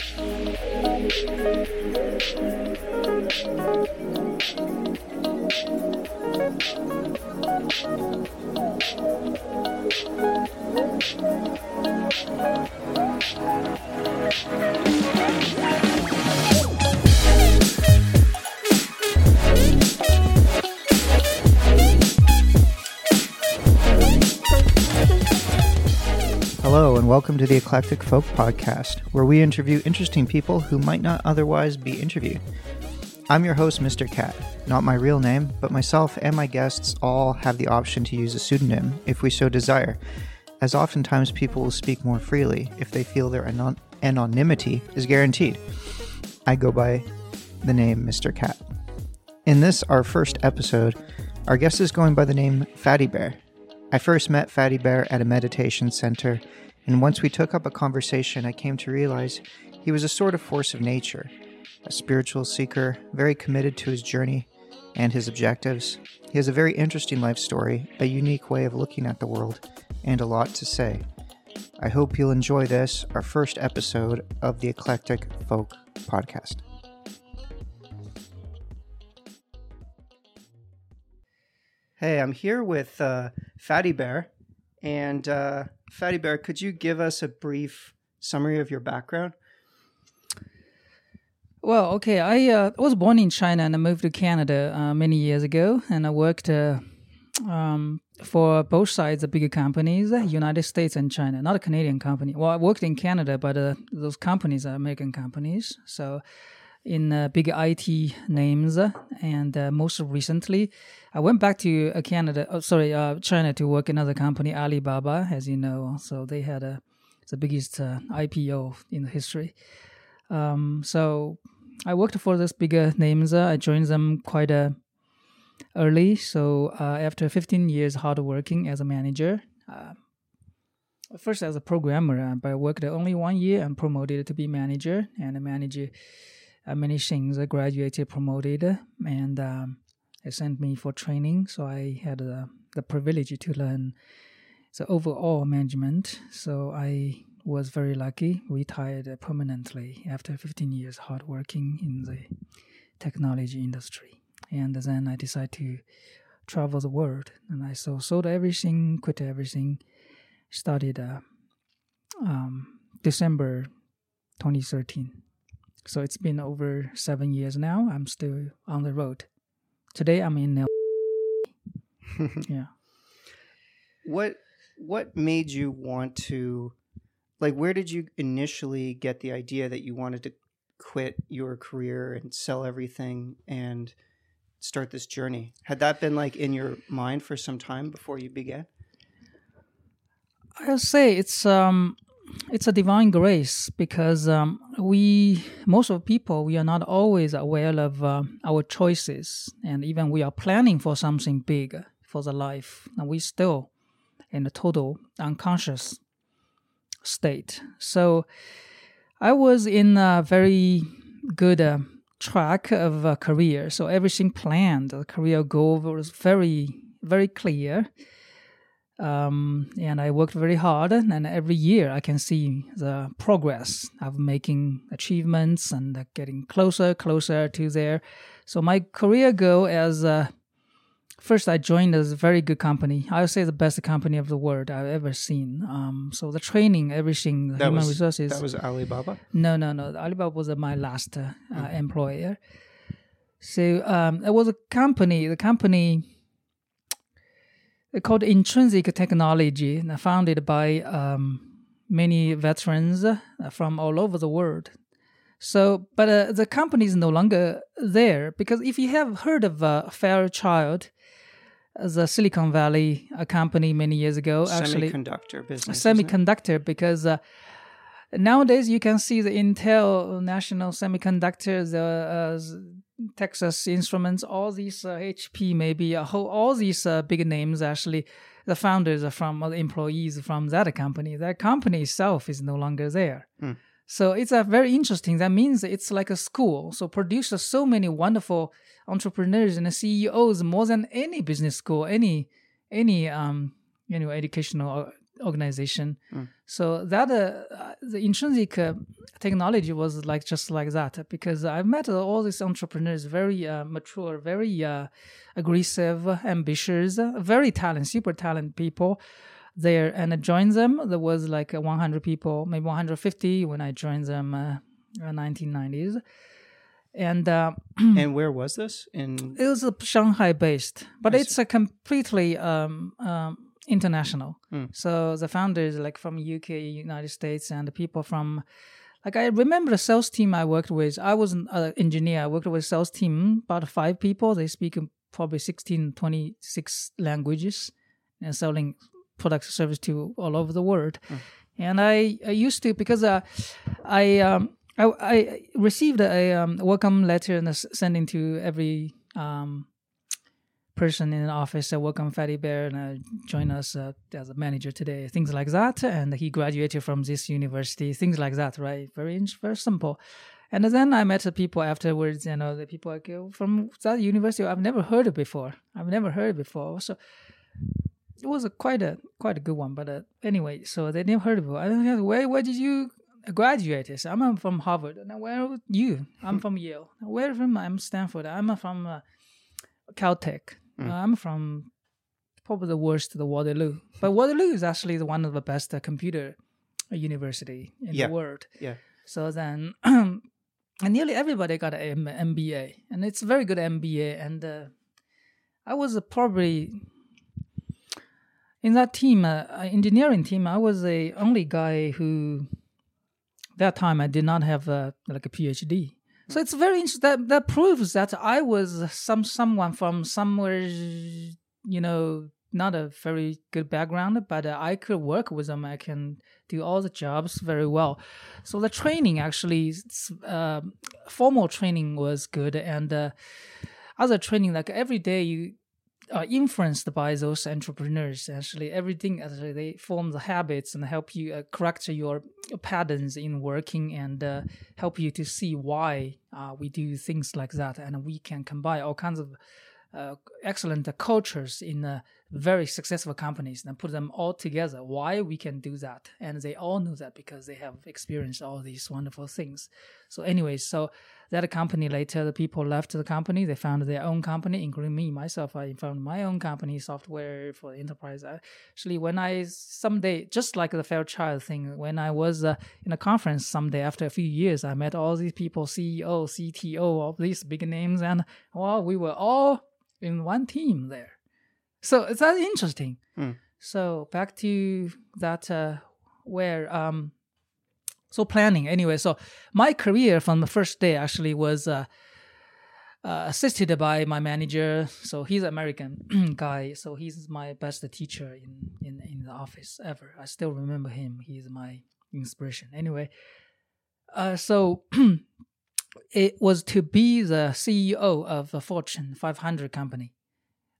Hello, and welcome to the Eclectic Folk Podcast, where we interview interesting people who might not otherwise be interviewed. I'm your host, Mr. Cat. Not my real name, but myself and my guests all have the option to use a pseudonym if we so desire, as oftentimes people will speak more freely if they feel their anon- anonymity is guaranteed. I go by the name Mr. Cat. In this, our first episode, our guest is going by the name Fatty Bear. I first met Fatty Bear at a meditation center, and once we took up a conversation, I came to realize he was a sort of force of nature, a spiritual seeker, very committed to his journey and his objectives. He has a very interesting life story, a unique way of looking at the world, and a lot to say. I hope you'll enjoy this, our first episode of the Eclectic Folk Podcast. Hey, I'm here with uh, Fatty Bear. And uh, Fatty Bear, could you give us a brief summary of your background? Well, okay. I uh, was born in China and I moved to Canada uh, many years ago, and I worked uh, um, for both sides of bigger companies, United States and China. Not a Canadian company. Well, I worked in Canada, but uh, those companies are American companies. So, in uh, big IT names, and uh, most recently, I went back to uh, Canada. Oh, sorry, uh, China to work in another company, Alibaba, as you know. So they had a the biggest uh, IPO in history. Um, so I worked for those bigger names. I joined them quite uh, early. So after 15 years hard working as a manager, first as a programmer, but I worked only one year and promoted to be manager and a manager uh, many things. I graduated, promoted, and um, they sent me for training. So I had uh, the privilege to learn the overall management. So I was very lucky, retired permanently after 15 years hard working in the technology industry. And then I decided to travel the world. And I so sold everything, quit everything, started uh, um, December 2013. So it's been over seven years now. I'm still on the road. Today I'm in. yeah. What What made you want to, like, where did you initially get the idea that you wanted to quit your career and sell everything and start this journey? Had that been like in your mind for some time before you began? I'll say it's um it's a divine grace because um, we most of people we are not always aware of uh, our choices. And even we are planning for something big for the life. And we still in a total unconscious state. So i was in a very good uh, track of a career. So everything planned the career goal was very very clear um, and I worked very hard. And every year I can see the progress of making achievements and getting closer, closer to there. So my career goal as uh, first I joined a very good company. I would say the best company of the world I've ever seen. Um, so the training, everything, the that human was, resources. That was Alibaba. No, no, no. Alibaba was my last uh, mm. employer. So um, it was a company. The company called Intrinsic Technology, founded by um, many veterans uh, from all over the world. So, but uh, the company is no longer there because if you have heard of uh, Fairchild, the Silicon Valley a company many years ago, actually semiconductor business, semiconductor because uh, nowadays you can see the Intel National Semiconductors, uh, Texas Instruments, all these uh, HP, maybe uh, all these uh, big names actually, the founders are from uh, employees from that company. That company itself is no longer there. Hmm. So it's a very interesting. That means it's like a school. So produces so many wonderful entrepreneurs and CEOs more than any business school, any any um you know educational organization. Mm. So that uh, uh, the intrinsic uh, technology was like just like that because I've met all these entrepreneurs, very uh, mature, very uh, aggressive, ambitious, uh, very talented, super talented people there. And I joined them. There was like 100 people, maybe 150 when I joined them, uh, 1990s. And uh, and where was this? In it was a Shanghai based, but it's a completely um, um, international. Mm. So the founders like from UK, United States, and the people from like I remember the sales team I worked with. I was an uh, engineer. I worked with a sales team, about five people. They speak probably 16, 26 languages and selling products service to all over the world. Mm. And I, I used to because uh, I um, I, I received a um, welcome letter and sending to every um, person in the office. Uh, welcome, Fatty Bear, and uh, join us uh, as a manager today. Things like that. And he graduated from this university. Things like that, right? Very very simple. And then I met the people afterwards. You know, the people like "Oh, from that university I've never heard it before. I've never heard it before. So it was a quite a quite a good one. But uh, anyway, so they never heard it. I don't know where where did you graduate? Said, I'm from Harvard. Now where are you? I'm from Yale. Where from? I'm Stanford. I'm from uh, Caltech. Mm. Uh, I'm from probably the worst, the Waterloo. But Waterloo is actually the one of the best uh, computer university in Yeah. the world. Yeah. So then, and nearly everybody got an MBA, and it's a very good MBA. And uh, I was uh, probably in that team, uh, uh, engineering team. I was the only guy who, that time, I did not have uh, like a PhD. So it's very interesting. That that proves that I was some someone from somewhere, you know, not a very good background, but uh, I could work with them. I can do all the jobs very well. So the training actually, uh, formal training was good, and uh, other training like every day you are influenced by those entrepreneurs. Actually, everything actually they form the habits and help you uh, correct your patterns in working and uh, help you to see why uh, we do things like that, and we can combine all kinds of uh, excellent cultures in uh, very successful companies and put them all together. Why we can do that, and they all know that because they have experienced all these wonderful things. So, anyways, so that company later, the people left the company. They found their own company, including me myself. I found my own company, software for enterprise. Actually, when I someday, just like the Fairchild thing, when I was uh, in a conference someday after a few years, I met all these people, CEO, CTO, all these big names, and well, we were all in one team there. So it's that interesting. Hmm. So back to that uh, where um so planning anyway. So my career from the first day actually was uh, uh, assisted by my manager. So he's an American guy. So he's my best teacher in, in in the office ever. I still remember him. He's my inspiration. Anyway, uh, so it was to be the CEO of a Fortune 500 company.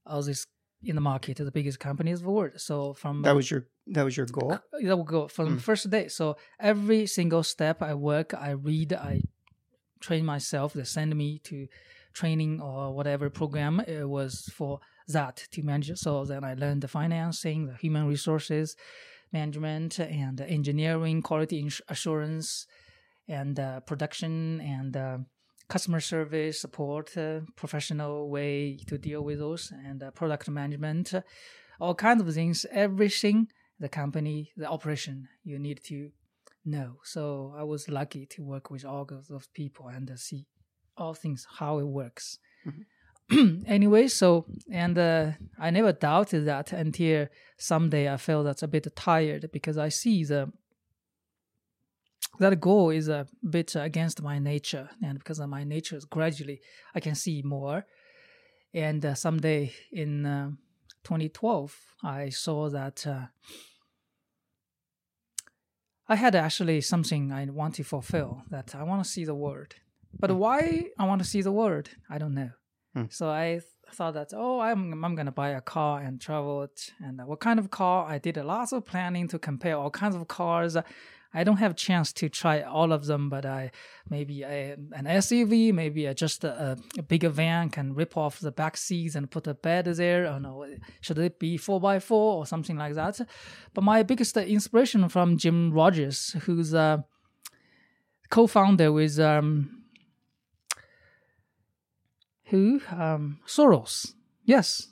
All this in the market, the biggest company of the world. So from That was your that was your goal. that will go from the first day. So every single step I work, I read, I train myself. They send me to training or whatever program it was for that to manage. So then I learned the financing, the human resources management, and engineering, quality assurance, and uh, production and uh, customer service support, uh, professional way to deal with those, and uh, product management, uh, all kinds of things. Everything the company, the operation, you need to know. So I was lucky to work with all of those people and uh, see all things how it works. anyway, so and uh, I never doubted that until someday I felt that's a bit tired because I see the that goal is a bit against my nature, and because of my nature is gradually I can see more. And uh, someday in uh, 2012, I saw that uh, I had actually something I want to fulfill. That I want to see the world, but why I want to see the world, I don't know. Hmm. So I th- thought that oh, I'm I'm gonna buy a car and travel it, and uh, what kind of car? I did a lots of planning to compare all kinds of cars. I don't have a chance to try all of them, but I maybe a, an SUV, maybe a, just a, a, bigger van can rip off the back seats and put a bed there. Or no, should it be four by four or something like that? But my biggest inspiration from Jim Rogers, who's a co-founder with um, who um, Soros. Yes,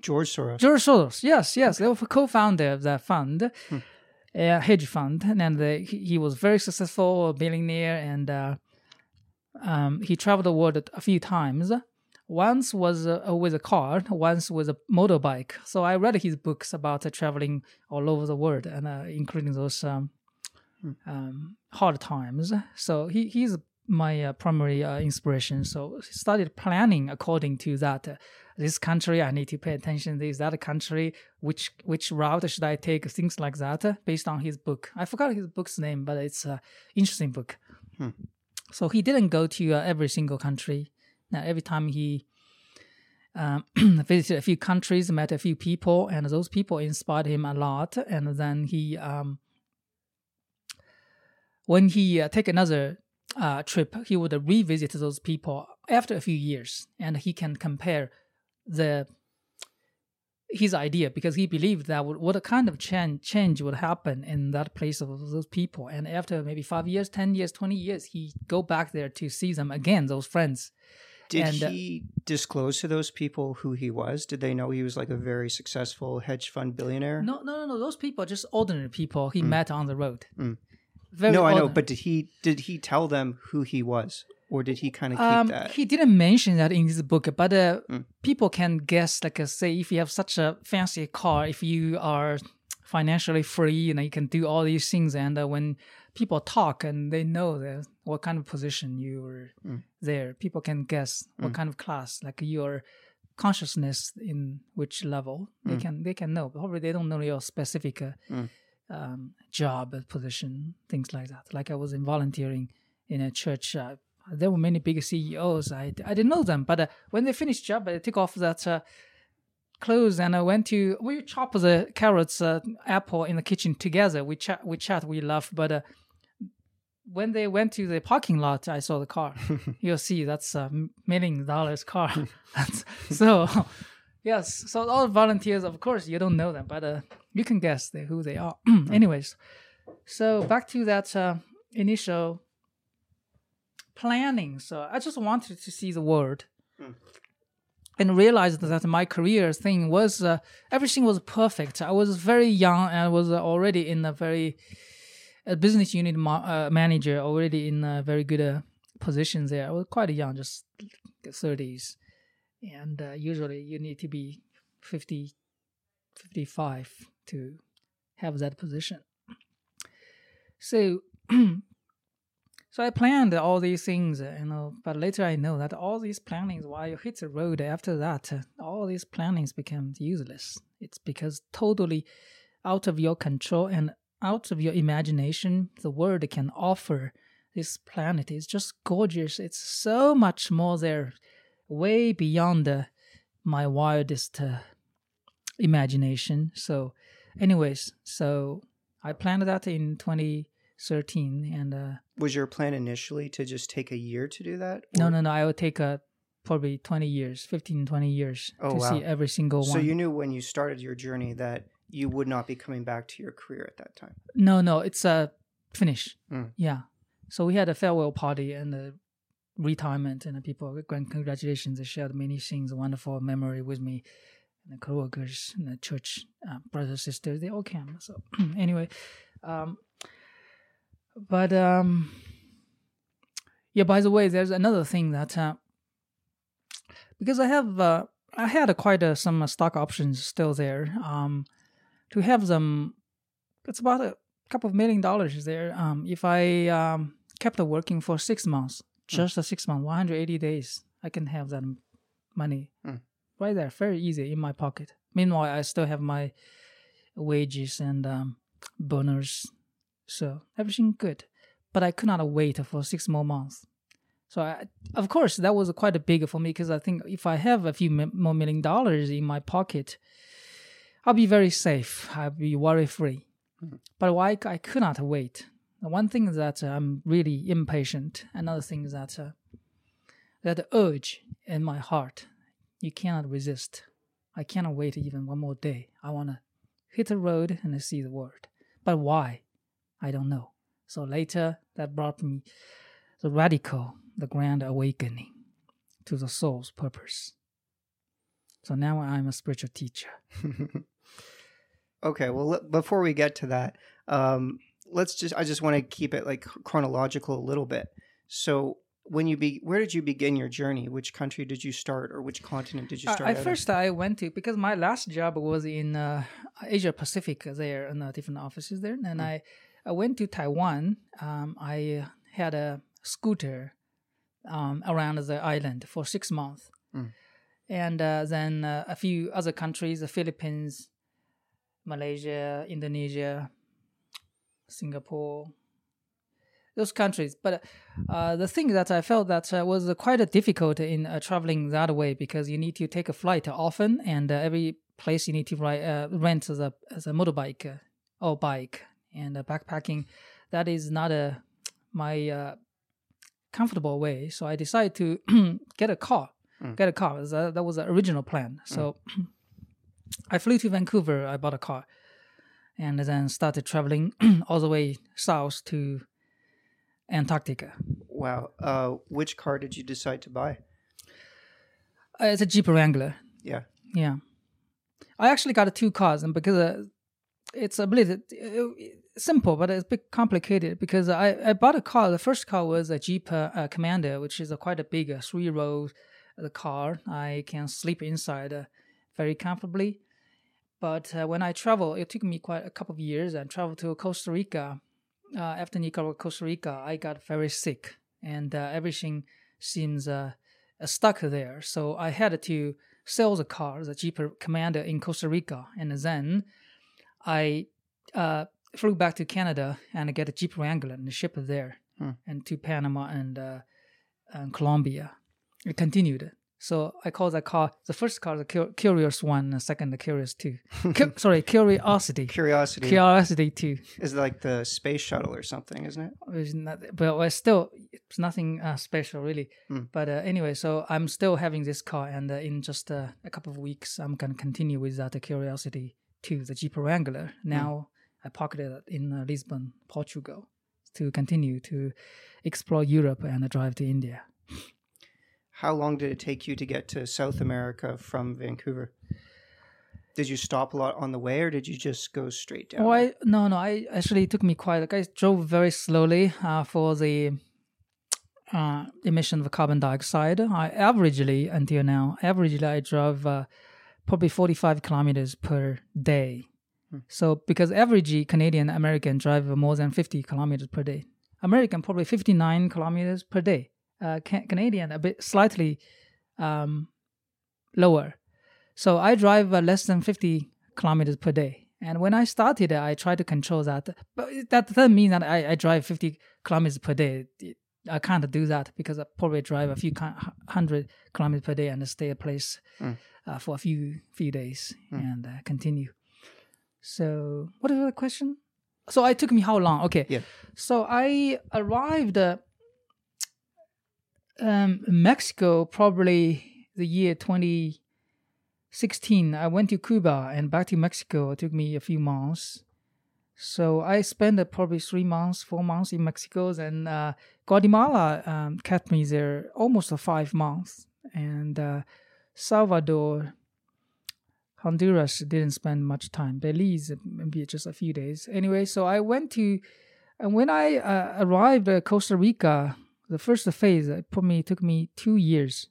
George Soros. George Soros. Yes, yes, they were co-founder of that fund. Hmm a hedge fund, and uh, he, he, was very successful, a billionaire, and uh, um, he traveled the world a few times. Once was uh, with a car, once with a motorbike. So I read his books about traveling all over the world, and uh, including those um, hmm. um, hard times. So he, he's my uh, primary uh, inspiration. So started planning according to that. Uh, this country, I need to pay attention. This that country, which which route should I take? Things like that, uh, based on his book. I forgot his book's name, but it's an interesting book. Hmm. So he didn't go to uh, every single country. Now every time he um, visited a few countries, met a few people, and those people inspired him a lot. And then he, um, when he uh, take another uh, trip, he would revisit those people after a few years, and he can compare the his idea because he believed that what kind of change change would happen in that place of those people, and after maybe five years, ten years, twenty years, he go back there to see them again, those friends. Did and, uh, he uh, disclose to those people who he was? Did they know he was like a very successful hedge fund billionaire? No, no, no, no. Those people are just ordinary people he mm. met on the road. Mm. Very no, I know, but did he did he tell them who he was, or did he kind of keep um, that? He didn't mention that in his book, but uh, mm. people can guess. Like, uh, say, if you have such a fancy car, if you are financially free, you know, you can do all these things, and uh, when people talk and they know that what kind of position you were mm. there, people can guess what mm. kind of class, like your consciousness in which level they mm. can they can know. Probably they don't know your specific. Uh, mm um, job position, things like that. Like I was in volunteering in a church. Uh, there were many big CEOs. I, I didn't know them, but uh, when they finished job, I took off that uh, clothes and I went to we chop the carrots, uh, apple in the kitchen together. We chat, we chat, we laugh. But uh, when they went to the parking lot, I saw the car. You'll see that's a million dollars car. so yes, so all volunteers, of course, you don't know them, but uh, you can guess who they are. Anyways, so back to that uh, initial planning. So I just wanted to see the world. Mm. And realized that my career thing was uh, everything was perfect. I was very young and I was already in a very a business unit ma- uh, manager, already in a very good uh, position there. I was quite young, just 30s and uh, usually you need to be 50 55 to have that position. So so i planned all these things uh, you know but later i know that all these plannings while you hit the road after that uh, all these plannings become useless. It's because totally out of your control and out of your imagination the world can offer this planet. Is just gorgeous. It's so much more there way beyond uh, my wildest uh, imagination. So, anyways, so I planned that in 2013, and uh, was your plan initially to just take a year to do that? Or? No, no, no. I would take a uh, probably 20 years, 15, 20 years oh, to wow. see every single one. So you knew when you started your journey that you would not be coming back to your career at that time. No, no, it's a uh, finish. Mm. Yeah. So we had a farewell party and uh, retirement and people congratulations they shared many things wonderful memory with me and the co-workers and the church uh, brothers sisters they all came so anyway um, but um, yeah by the way there's another thing that uh, because i have uh, i had quite uh, some stock options still there um, to have them it's about a couple of million dollars there um, if i um, kept working for six months. Just mm. a six month, 180 days, I can have that money mm. right there, very easy in my pocket. Meanwhile, I still have my wages and um, bonus, so everything good. But I could not wait for six more months. So, I, of course, that was quite a big for me because I think if I have a few more million dollars in my pocket, I'll be very safe. I'll be worry free. But why I could not wait. One thing is that I'm really impatient. Another thing is that uh, that urge in my heart, you cannot resist. I cannot wait even one more day. I want to hit the road and see the world. But why? I don't know. So later, that brought me the radical, the grand awakening to the soul's purpose. So now I'm a spiritual teacher. okay, well, before we get to that, um, let's just, I just want to keep it like chronological a little bit. So, when you be where did you begin your journey which country did you start or which continent did you start uh, at first i went to because my last job was in uh, asia pacific there in uh, different offices there and mm. i i went to taiwan um, i had a scooter um, around the island for six months mm. and uh, then uh, a few other countries the philippines malaysia indonesia singapore those countries. But uh, the thing that I felt that uh, was quite difficult in uh, traveling that way because you need to take a flight often, and uh, every place you need to ride, uh, rent as a as a motorbike uh, or bike, and backpacking. That is not a my comfortable way. So I decided to get a car. Mm. Get a car. That, that was the original plan. So mm. I flew to Vancouver. I bought a car and then started traveling all the way south to Antarctica. Wow. Uh, which car did you decide to buy? Uh, it's a Jeep Wrangler. Yeah. Yeah. I actually got two cars, and because uh, it's a bit uh, simple, but it's a bit complicated because I, I bought a car. The first car was a Jeep uh, uh Commander, which is a quite a big uh, three row uh, car. I can sleep inside very comfortably. But when I travel, it took me quite a couple of years. I traveled to Costa Rica uh, after Nicaragua, Costa Rica, I got very sick, and uh, everything seems uh, stuck there. So I had to sell the car, the Jeep Commander in Costa Rica, and then I uh, flew back to Canada and get a Jeep Wrangler and ship it there, hmm. and to Panama and, uh, and Colombia. It continued. So I call that car the first car the Curious one, the second the Curious two. Cu- sorry, Curiosity. Curiosity. Curiosity two. Is like the space shuttle or something, isn't it? It's not, but it's still it's nothing uh, special really. Mm. But uh, anyway, so I'm still having this car, and uh, in just uh, a couple of weeks, I'm gonna continue with that Curiosity two, the Jeep Wrangler. Hmm. Now mm. I pocketed it in uh, Lisbon, Portugal, to continue to explore Europe and drive to India. How long did it take you to get to South America from Vancouver? Did you stop a lot on the way, or did you just go straight down? Oh, I, no, no. I actually took me quite. Like I drove very slowly uh, for the uh, emission of carbon dioxide. I averagely until now, averagely I drove uh, probably forty-five kilometers per day. Hmm. So because average Canadian American drive more than fifty kilometers per day. American probably fifty-nine kilometers per day uh, Canadian a bit slightly um, lower. So I drive uh, less than 50 kilometers per day. And when I started, I tried to control that. But that doesn't mean that I, I drive 50 kilometers per day. I can't do that because I probably drive a few hundred kilometers per day and stay a place mm. uh, for a few few days mm. and uh, continue. So, what is the question? So, it took me how long? Okay. Yeah. So I arrived uh, um, Mexico, probably the year 2016, I went to Cuba and back to Mexico. It took me a few months. So I spent uh, probably three months, four months in Mexico. And uh, Guatemala um, kept me there almost uh, five months. And uh, Salvador, Honduras didn't spend much time. Belize, maybe just a few days. Anyway, so I went to, and when I uh, arrived at Costa Rica, the first phase it put me took me two years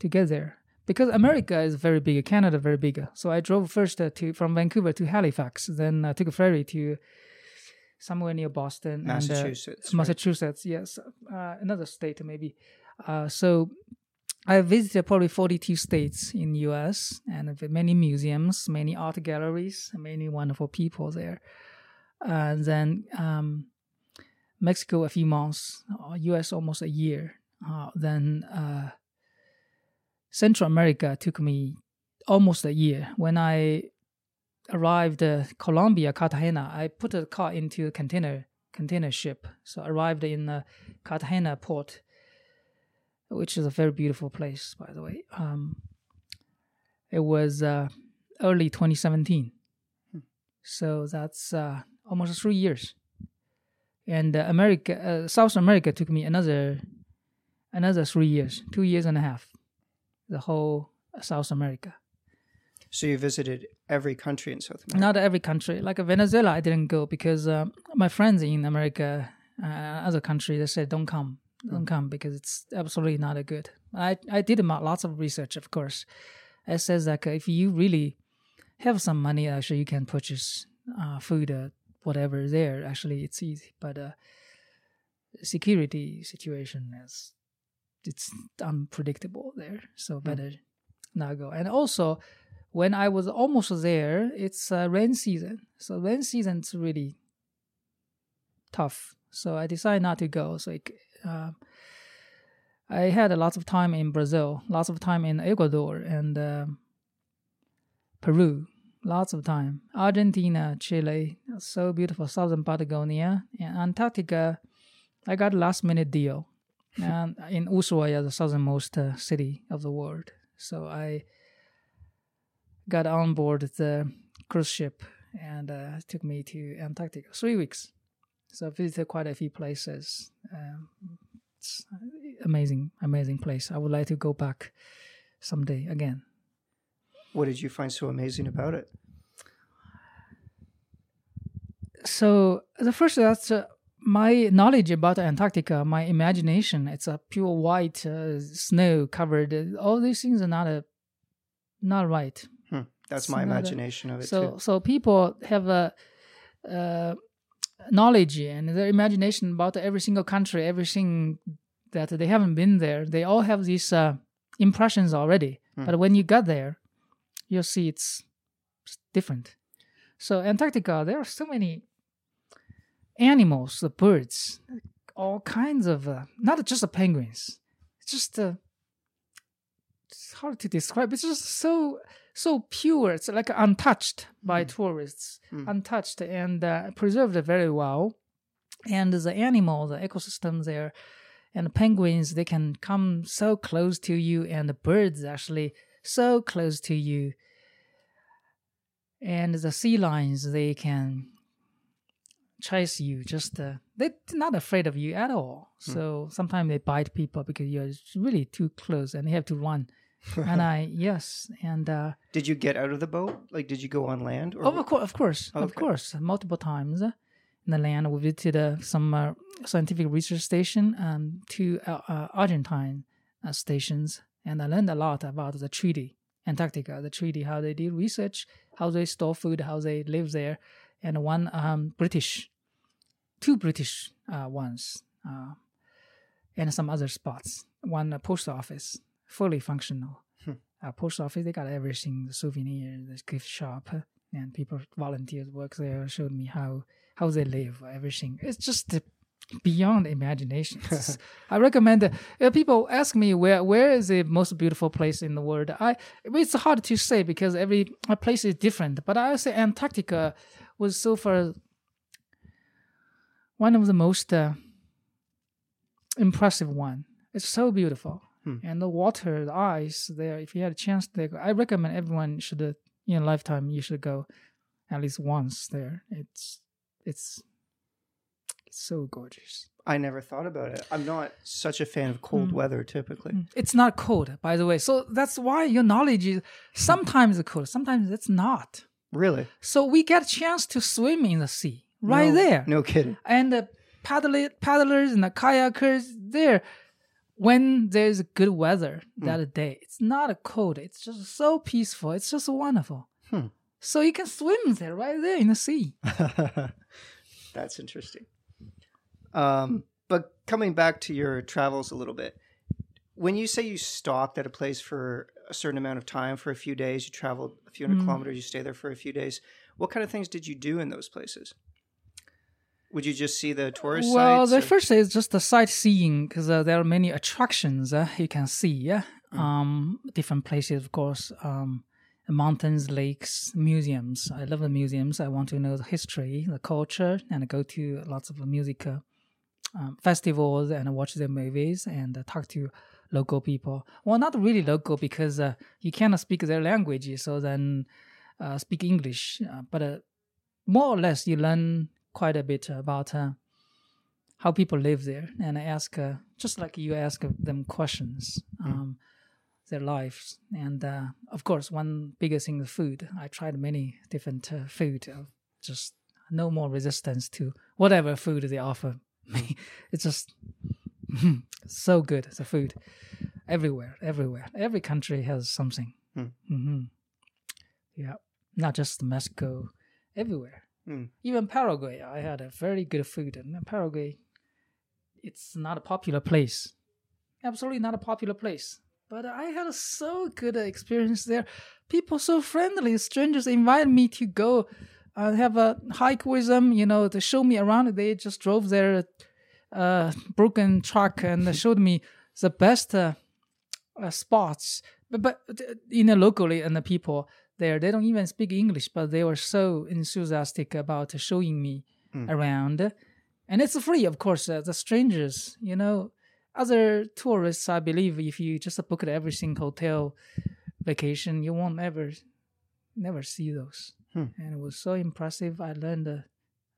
to get there because America is very big, Canada very big. So I drove first uh, to from Vancouver to Halifax, then uh, took a ferry to somewhere near Boston, Massachusetts. And, uh, Massachusetts, yes, uh, another state maybe. Uh, so I visited probably 42 states in U.S. and many museums, many art galleries, many wonderful people there. And then um, Mexico a few months, US uh, almost a year. Uh, then uh, Central America took me almost a year. When I arrived uh, Colombia, Cartagena, I put the car into a container container ship. So I arrived in the Cartagena port, which is a very beautiful place, by the way. Um, it was uh, early 2017, so that's uh, almost three years. And uh, America, uh, South America, took me another another three years, two years and a half, the whole South America. So you visited every country in South America. Not every country. Like Venezuela, I didn't go because uh, my friends in America, uh, other countries, they said don't come, don't come because it's absolutely not a good. I I did lots of research, of course. It says that if you really have some money, actually you can purchase uh, food, uh, whatever there. Actually, it's easy, but uh, security situation is it's unpredictable there, so better not go. And also, when I was almost there, it's uh, rain season. So rain season's really tough. So I decided not to go. So it, uh, I had a lot of time in Brazil, lots of time in Ecuador and um Peru, lots of time. Argentina, Chile, so beautiful. Southern Patagonia and Antarctica. I got a last minute deal, and in Ushuaia, the southernmost uh, city of the world. So I got on board the cruise ship and uh, it took me to Antarctica. Three weeks. So I visited quite a few places. Um, it's amazing, amazing place. I would like to go back someday again. What did you find so amazing about it? So the first that's uh, my knowledge about Antarctica, my imagination. It's a pure white uh, snow covered. All these things are not a not right. Hmm. That's It's my not a- imagination of it so too. so people have a uh, knowledge and their imagination about every single country everything that they haven't been there they all have these uh, impressions already Hmm. but when you got there you'll see it's different so antarctica there are so many animals the birds all kinds of uh, not just the penguins it's just uh, it's hard to describe it's just so so pure. It's like untouched by tourists, Mm. untouched and uh, preserved very well. And the animal, the ecosystem there, and the penguins, they can come so close to you, and the birds actually so close to you. And the sea lions, they can chase you. Just uh, they're not afraid of you at all. So sometimes they bite people because you're really too close, and they have to run. and I yes, and. uh Did you get out of the boat? Like, did you go on land? Or Oh, of course, of course, of Okay. course, multiple times uh, in the land. We visited uh, some uh, scientific research station, um, two uh, uh, Argentine uh, stations, and I learned a lot about the treaty, Antarctica, the treaty, how they did research, how they store food, how they live there, and one um, British, two British uh, ones, uh, and some other spots. One post office, fully functional. Uh, post office, they got everything, the souvenir, the gift shop, and people volunteers work there. Showed me how how they live, everything. It's just beyond imagination. I recommend uh, people ask me where where is the most beautiful place in the world. I it's hard to say because every place is different. But I would say Antarctica was so far one of the most uh, impressive one. It's so beautiful, Hmm. and the water, the ice there. If you had a chance go, I recommend everyone should, uh, in a lifetime, you should go at least once there. It's it's it's so gorgeous. I never thought about it. I'm not such a fan of cold Hmm. weather typically. It's not cold, by the way. So that's why your knowledge is sometimes it's cold, sometimes it's not. Really? So we get a chance to swim in the sea right No- there. No kidding. and the paddler, paddlers and the kayakers there when there's good weather that day it's not a cold it's just so peaceful it's just wonderful Hmm. so you can swim there right there in the sea That's interesting. Um, but coming back to your travels a little bit, when you say you stopped at a place for a certain amount of time for a few days, you traveled a few hundred Mm. kilometers, you stay there for a few days. What kind of things did you do in those places? Would you just see the tourist well the or- first is just the sightseeing because uh, there are many attractions uh, you can see yeah Mm. um different places of course um mountains, lakes, museums. I love the museums. I want to know the history, the culture, and go to lots of music uh, um, festivals and watch their movies and uh, talk to local people. Well, not really local because uh, you cannot speak their language, so then uh, speak English. Uh, but uh, more or less, you learn quite a bit about uh, how people live there, and I ask just like you ask them questions. Hmm. Um, their lives and of course one biggest thing is food i tried many different food just no more resistance to whatever food they offer. It's just so good. The food everywhere, everywhere. Every country has something. Hmm. hmm Yeah, not just Mexico, everywhere. Hmm. Even Paraguay, I had a very good food. And Paraguay, it's not a popular place. Absolutely not a popular place. But I had a so good experience there. People so friendly. Strangers invited me to go uh, have a hike with them. You know, to show me around. They just drove their uh, broken truck and showed me the best uh, uh, spots. But but you know, locally and the people there, they don't even speak English, but they were so enthusiastic about showing me Mm. around. And it's free, of course. Uh, the strangers, you know, other tourists, I believe, if you just book every single hotel vacation, you won't ever, never see those. Hmm. And it was so impressive. I learned uh,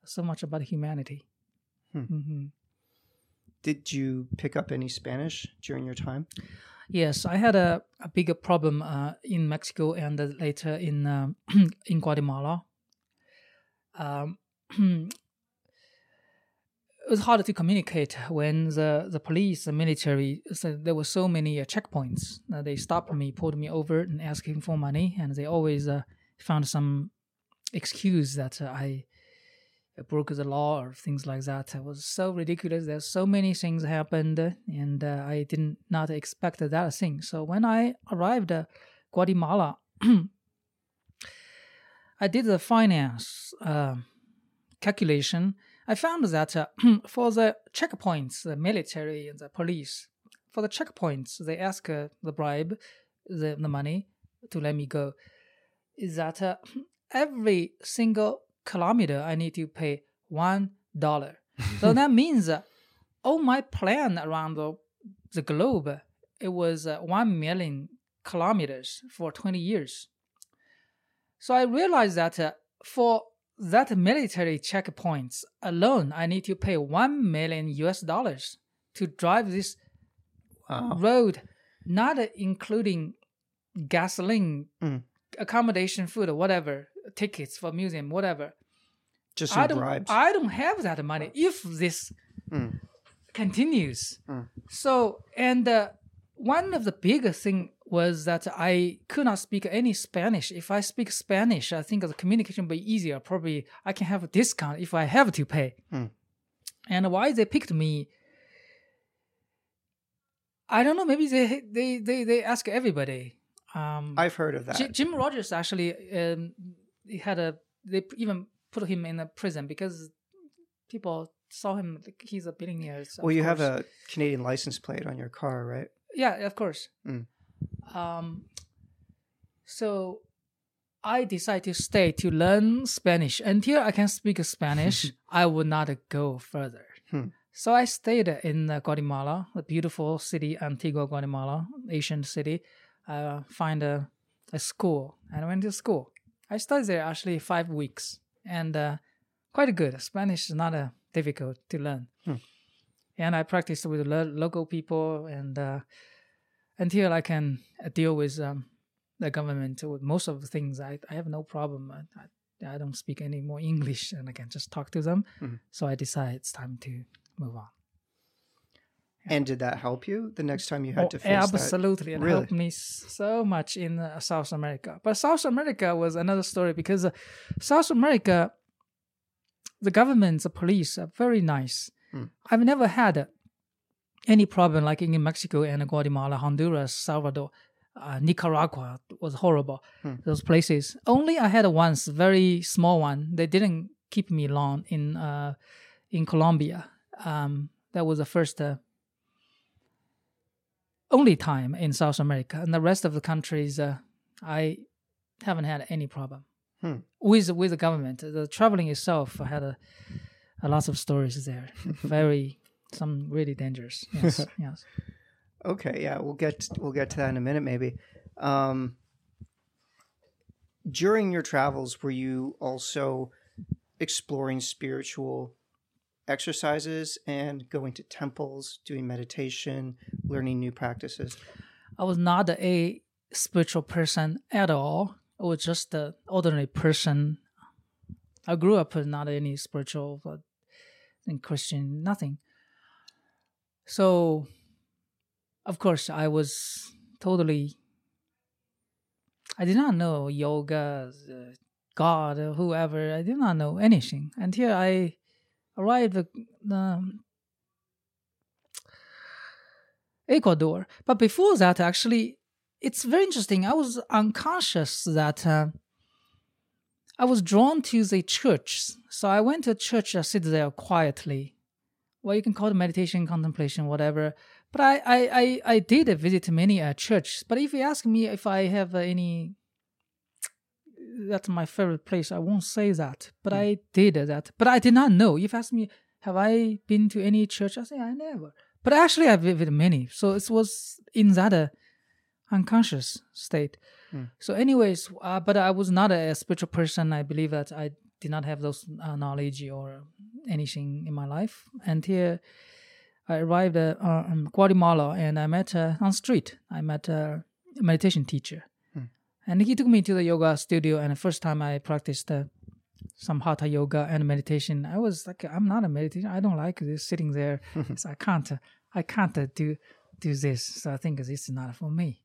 so much about humanity. Hmm. hmm Did you pick up any Spanish during your time? Yes, I had a, a bigger problem uh, in Mexico and uh, later in um in Guatemala. Um, it was hard to communicate when the, the police, the military, so there were so many uh, checkpoints. Uh, they stopped me, pulled me over, and asking for money, and they always uh, found some excuse that I broke the law or things like that. It was so ridiculous. There's so many things happened, and uh, I didn't not expect that thing. So when I arrived at Guatemala, I did the finance uh, calculation. I found that uh, for the checkpoints, the military and the police, for the checkpoints, they ask uh, the bribe, the, the money to let me go. Is that uh, every single kilometer I need to pay one dollar. so that means uh, all my plan around the, the globe it was uh, one million kilometers for 20 years. So I realized that uh, for that military checkpoints alone, I need to pay one million US dollars to drive this Wow. road, not including gasoline, Mm. accommodation, food, or whatever, tickets for museum, whatever. Just I don't, bribes. I don't have that money if this Mm. continues. Mm. So, and uh, one of the biggest thing was that I could not speak any Spanish. If I speak Spanish, I think the communication will be easier. Probably I can have a discount if I have to pay. Mm. And why they picked me? I don't know. Maybe they they they they ask everybody. Um, I've heard of that. Ji- Jim Rogers actually um, he had a they even put him in a prison because people saw him like he's a billionaire. so well, you have a Canadian license plate on your car, right? yeah, of course. Mm. Um, so I decided to stay to learn Spanish until I can speak Spanish. I would not go further. Hmm. So I stayed in Guatemala, the beautiful city, Antigua, Guatemala, Asian city. Uh, find a, a school and I went to school. I studied there actually five weeks and uh, quite good. Spanish is not uh, difficult to learn. Hmm. And I practiced with lo- local people and uh, until I can uh, deal with um, the government with most of the things, I, I have no problem. I, I, I don't speak any more English and I can just talk to them. Mhm. So I decided it's time to move on. And did that help you the next time you had Oh, to face that? absolutely. It Really? helped me so much in uh, South America. But South America was another story because uh, South America, the government, the police are very nice. Hmm. I've never had uh, any problem like in Mexico and Guatemala, Honduras, Salvador, uh, Nicaragua was horrible. Hmm. Those places. Only I had once, very small one. They didn't keep me long in uh, in Colombia. Um, that was the first. Uh, only time in South America, and the rest of the countries, uh, I haven't had any problem Hmm. with with the government. The traveling itself, I had a, a lots of stories there. Very some really dangerous. Yes, yes. Okay, yeah, we'll get we'll get to that in a minute, maybe. Um, during your travels, were you also exploring spiritual exercises and going to temples, doing meditation, learning new practices? I was not a spiritual person at all. I was just an ordinary person. I grew up with not any spiritual but and Christian, nothing. So, of course, I was totally. I did not know yoga, uh, God, whoever. I did not know anything until I arrived um, Ecuador. But before that, actually, it's very interesting. I was unconscious that uh, I was drawn to the church. So I went to church, I sit there quietly. Well, you can call it meditation, contemplation, whatever. But I, I, I, I did visit many uh, churches. But if you ask me if I have uh, any, that's my favorite place, I won't say that. But I did that. But I did not know. If you ask me, have I been to any church? I say I never. But actually, I've been visited many. So it was in that uh, unconscious state. So, anyways, uh, but I was not a spiritual person. I believe that I did not have those uh, knowledge or anything in my life until I arrived at uh, um, Guatemala and I met uh, on street. I met a meditation teacher, and he took me to the yoga studio. And the first time I practiced uh, some hatha yoga and meditation, I was like, I'm not a meditation. I don't like this sitting there. so I can't. uh, I can't uh, do do this. So I think this is not for me.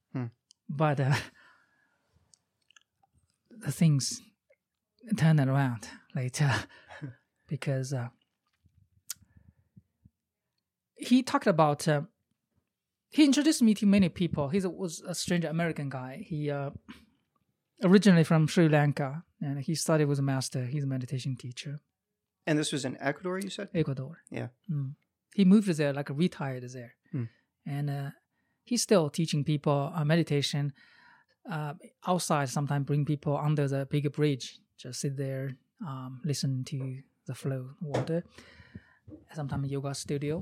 But uh, the things turned around later because uh, he talked about uh, he introduced me to many people he was a strange american guy he uh, originally from sri lanka and he studied with a master he's a meditation teacher And this was in Ecuador, you said? ecuador Yeah. Mm. he moved there like a retired there Hmm. and uh, he's still teaching people uh, meditation uh, outside sometimes bring people under the big bridge just sit there um, listen to the flow of water sometimes yoga studio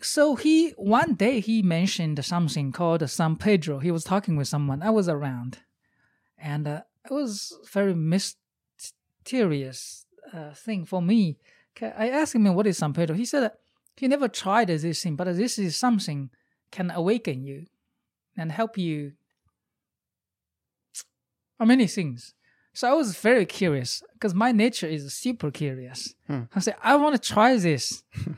so he one day he mentioned something called san pedro he was talking with someone i was around and uh, it was very mysterious uh, thing for me i asked him what is san pedro he said he never tried this thing but this is something can awaken you and help you on many things. So I was very curious because my nature is super curious. I said, I want to try this.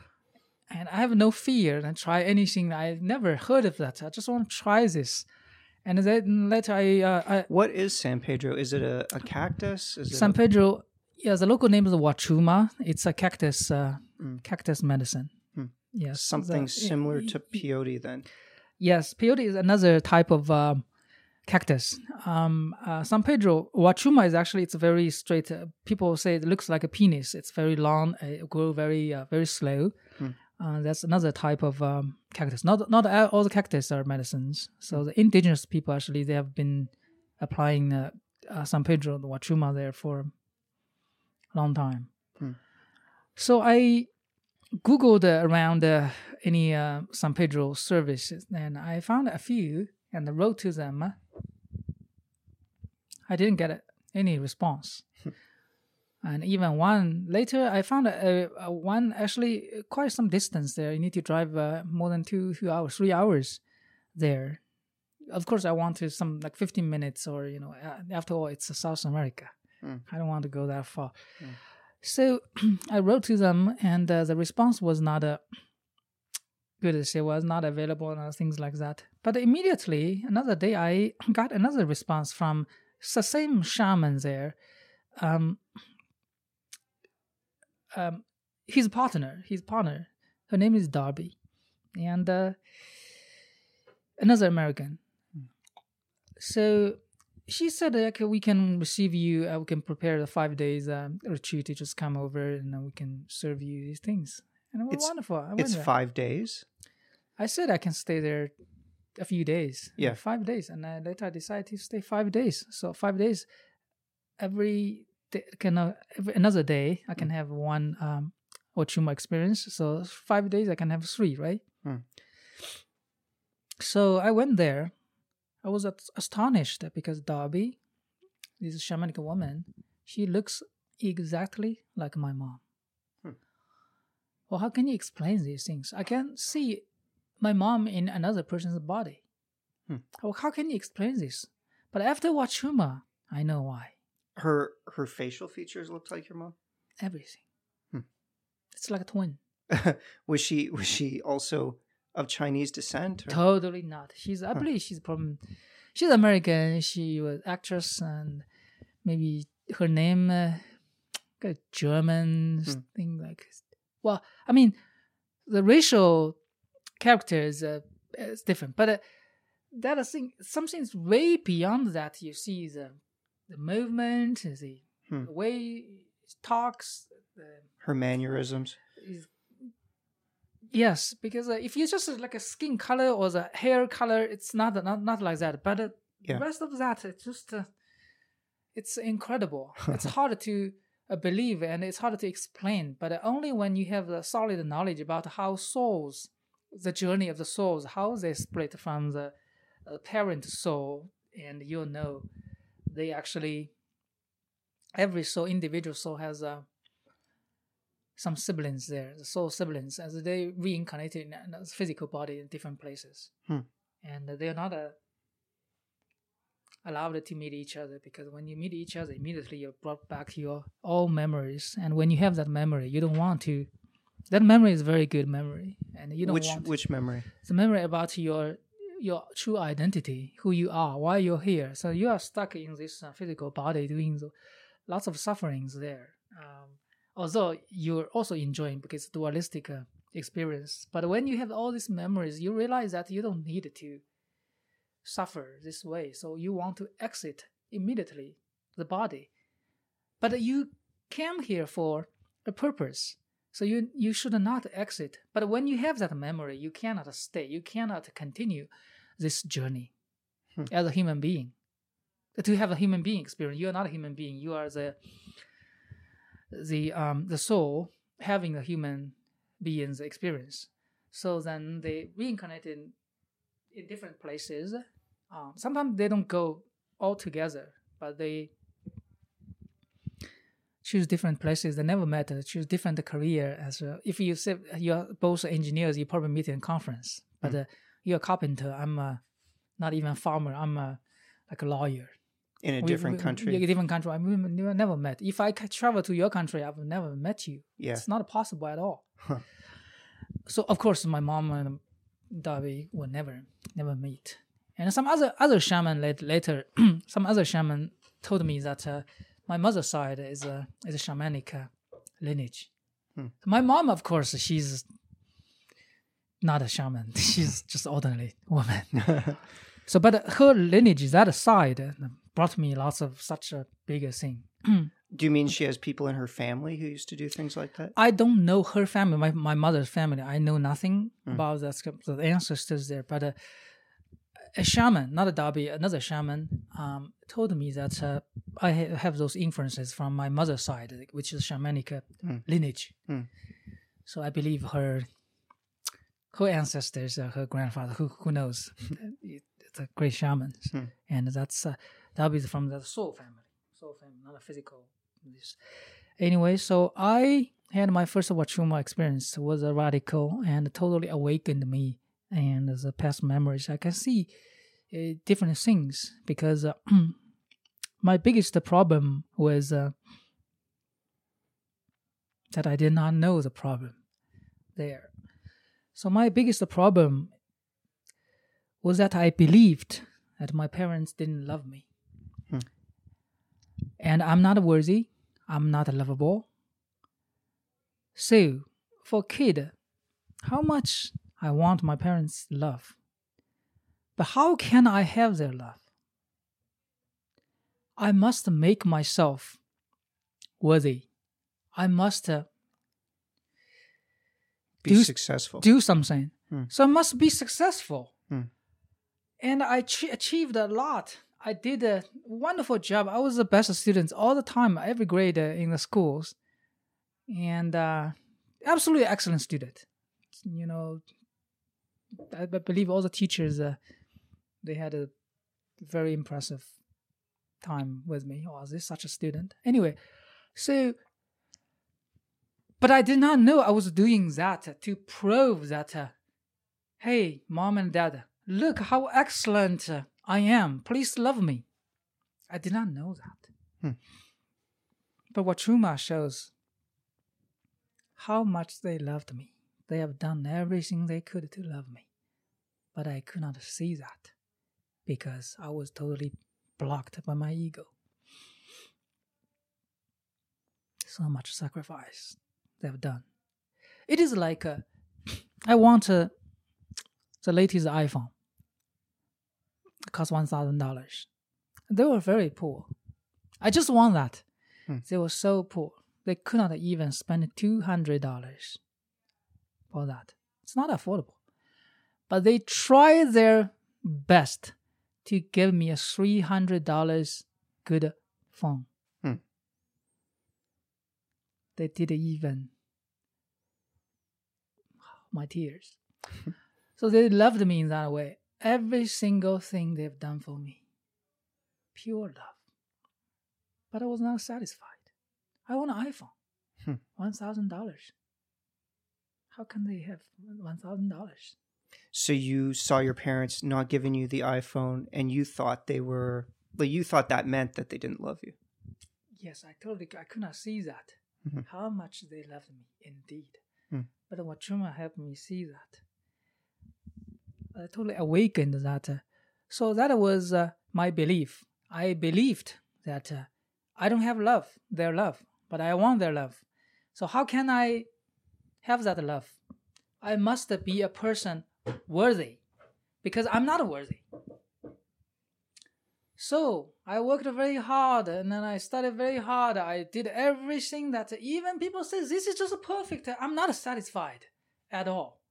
and I have no fear and try anything. I never heard of that. I just want to try this. And then later I, uh, I What is San Pedro? Is it a, a cactus? Is it San Pedro, yeah, the local name is Wachuma. It's a cactus, uh, cactus medicine. Yes, something the- similar to peyote then? Yes, peyote is another type of um, cactus. Um, uh, San Pedro Wachuma is actually it's very straight. Uh, people say it looks like a penis. It's very long. uh, It grow very uh, very slow. Uh, that's another type of um, cactus. Not not all the cactus are medicines. So the indigenous people actually they have been applying uh, uh, San Pedro the Wachuma there for a long time. So I googled uh, around uh, any uh, San Pedro services, and I found a few and I wrote to them. I didn't get any response, and even one later, I found a, a one actually quite some distance there. You need to drive uh, more than two, two hours, three hours there. Of course, I want to some like fifteen minutes, or you know, uh, after all, it's South America. I don't want to go that far. So I wrote to them, and uh, the response was not uh, good. It was not available and things like that. But immediately, another day, I got another response from the same shaman there. Um, um, his partner, his partner, her name is Darby, and uh, another American. So she said like we can receive you uh, we can prepare the five days um, retreat to just come over and then we can serve you these things and it was It's- wonderful I It's five days. i said i can stay there a few days. Yeah. five days, and I later I decided to stay five days. So five days, every can uh, another day I can have one um Wachuma experience. So five days I can have three, right? Hmm. So I went there. I was astonished because Darby, this shamanic woman, she looks exactly like my mom. Hmm. Well, how can you explain these things? I can see my mom in another person's body. Hmm. Well, how can you explain this? But after Wachuma, I know why. Her her facial features looked like your mom. Everything. Hmm. It's like a twin. was she was she also of Chinese descent? or- Totally not. She's I believe she's from she's American. She was actress and maybe her name uh, German Hmm. thing like well, I mean the racial character is uh, is different, but uh, that is thing something's way beyond that. You see the the movement, the, Hmm. the way he talks, the her mannerisms. is yes because uh, if you just uh, like a skin color or the hair color it's not not, not like that but uh, Yeah. the rest of that it's just uh, it's incredible it's hard to uh, believe and it's hard to explain but uh, only when you have the solid knowledge about how souls the journey of the souls how they split from the uh, parent soul and you'll know they actually every soul individual soul has a some siblings there, the soul siblings, as they reincarnated in a physical body in different places, Hmm. and they are not uh, allowed to meet each other because when you meet each other, immediately you're brought back to your old memories, and when you have that memory, you don't want to. That memory is very good memory, and you don't Which want which memory? the memory about your your true identity, who you are, why you're here. So you are stuck in this uh, physical body doing the, lots of sufferings there. Um, although you're also enjoying because dualistic uh, experience. But when you have all these memories, you realize that you don't need to suffer this way. So you want to exit immediately the body. But you came here for a purpose. So you you should not exit. But when you have that memory, you cannot stay. You cannot continue this journey Hmm. as a human being. To have a human being experience, you are not a human being. You are the the um the soul having a human being's experience. So then they reincarnated in, in different places. Um, sometimes they don't go all together, but they choose different places. They never met. Choose different career. As a, if you say you're both engineers, you probably meet in conference. But uh, you're a carpenter. I'm a, not even a farmer. I'm a, like a lawyer. In a We- different we- country. Yeah, different country. I mean, never met. If I travel to your country, I've never met you. Yeah. It's not possible at all. Huh. So of course, my mom and Darby will never, never meet. And some other other shaman later, some other shaman told me that uh, my mother's side is a is a shamanic uh, lineage. Hmm. My mom, of course, she's not a shaman. She's just ordinary woman. So, but her lineage, that side, uh, brought me lots of such a bigger thing. Do you mean she has people in her family who used to do things like that? I don't know her family, my, my mother's family. I know nothing Mm. about the, the ancestors there. But uh, a shaman, not a Darby, another shaman, um, told me that uh, I ha- have those influences from my mother's side, which is shamanic uh, Mm. lineage. Mm. So I believe her her ancestors, uh, her grandfather, who who knows, it's a great shaman, Hmm. and that's uh, Darby is from the soul family, soul family, not a physical. This. Anyway, so I had my first Wachuma experience was a radical and totally awakened me, and as a past memories, I can see uh, different things because uh, my biggest problem was uh, that I did not know the problem there. So my biggest problem was that I believed that my parents didn't love me. Hmm. And I'm not worthy, I'm not lovable. So, for a kid, how much I want my parents' love. But how can I have their love? I must make myself worthy. I must uh, Be Do- successful. do something. Hmm. So I must be successful. Hmm. and I ch- achieved a lot. I did a wonderful job. I was the best student all the time, every grade uh, in the schools, and uh, absolutely excellent student. You know, I, I believe all the teachers uh, they had a very impressive time with me. Oh, is this such a student? Anyway, so but I did not know I was doing that to prove that, uh, hey, mom and dad, look how excellent I am. Please love me. I did not know that. Hmm. But Wachuma shows how much they loved me. They have done everything they could to love me. But I could not see that because I was totally blocked by my ego. So much sacrifice they've done. It is like a, I want a, the latest iPhone. It cost one thousand dollars. They were very poor. I just want that. Hmm. They were so poor. They could not even spend two hundred dollars for that. It's not affordable. But they tried their best to give me a three hundred dollars good phone. Hmm. They did even my tears. so they loved me in that way. Every single thing they've done for me. Pure love. But I was not satisfied. I want an iPhone. Hmm. One thousand dollars. How can they have one thousand dollars? So you saw your parents not giving you the iPhone, and you thought they were, like, you thought that meant that they didn't love you. Yes, I totally I could not see that. Mhm. How much they loved me, indeed. Hmm. But Wachuma helped me see that. I totally awakened that. uh, so that was uh, my belief. I believed that uh, I don't have love, their love, but I want their love. So how can I have that love? I must be a person worthy because I'm not worthy. So I worked very hard and then I studied very hard. I did everything that even people say this is just perfect. I'm not satisfied at all.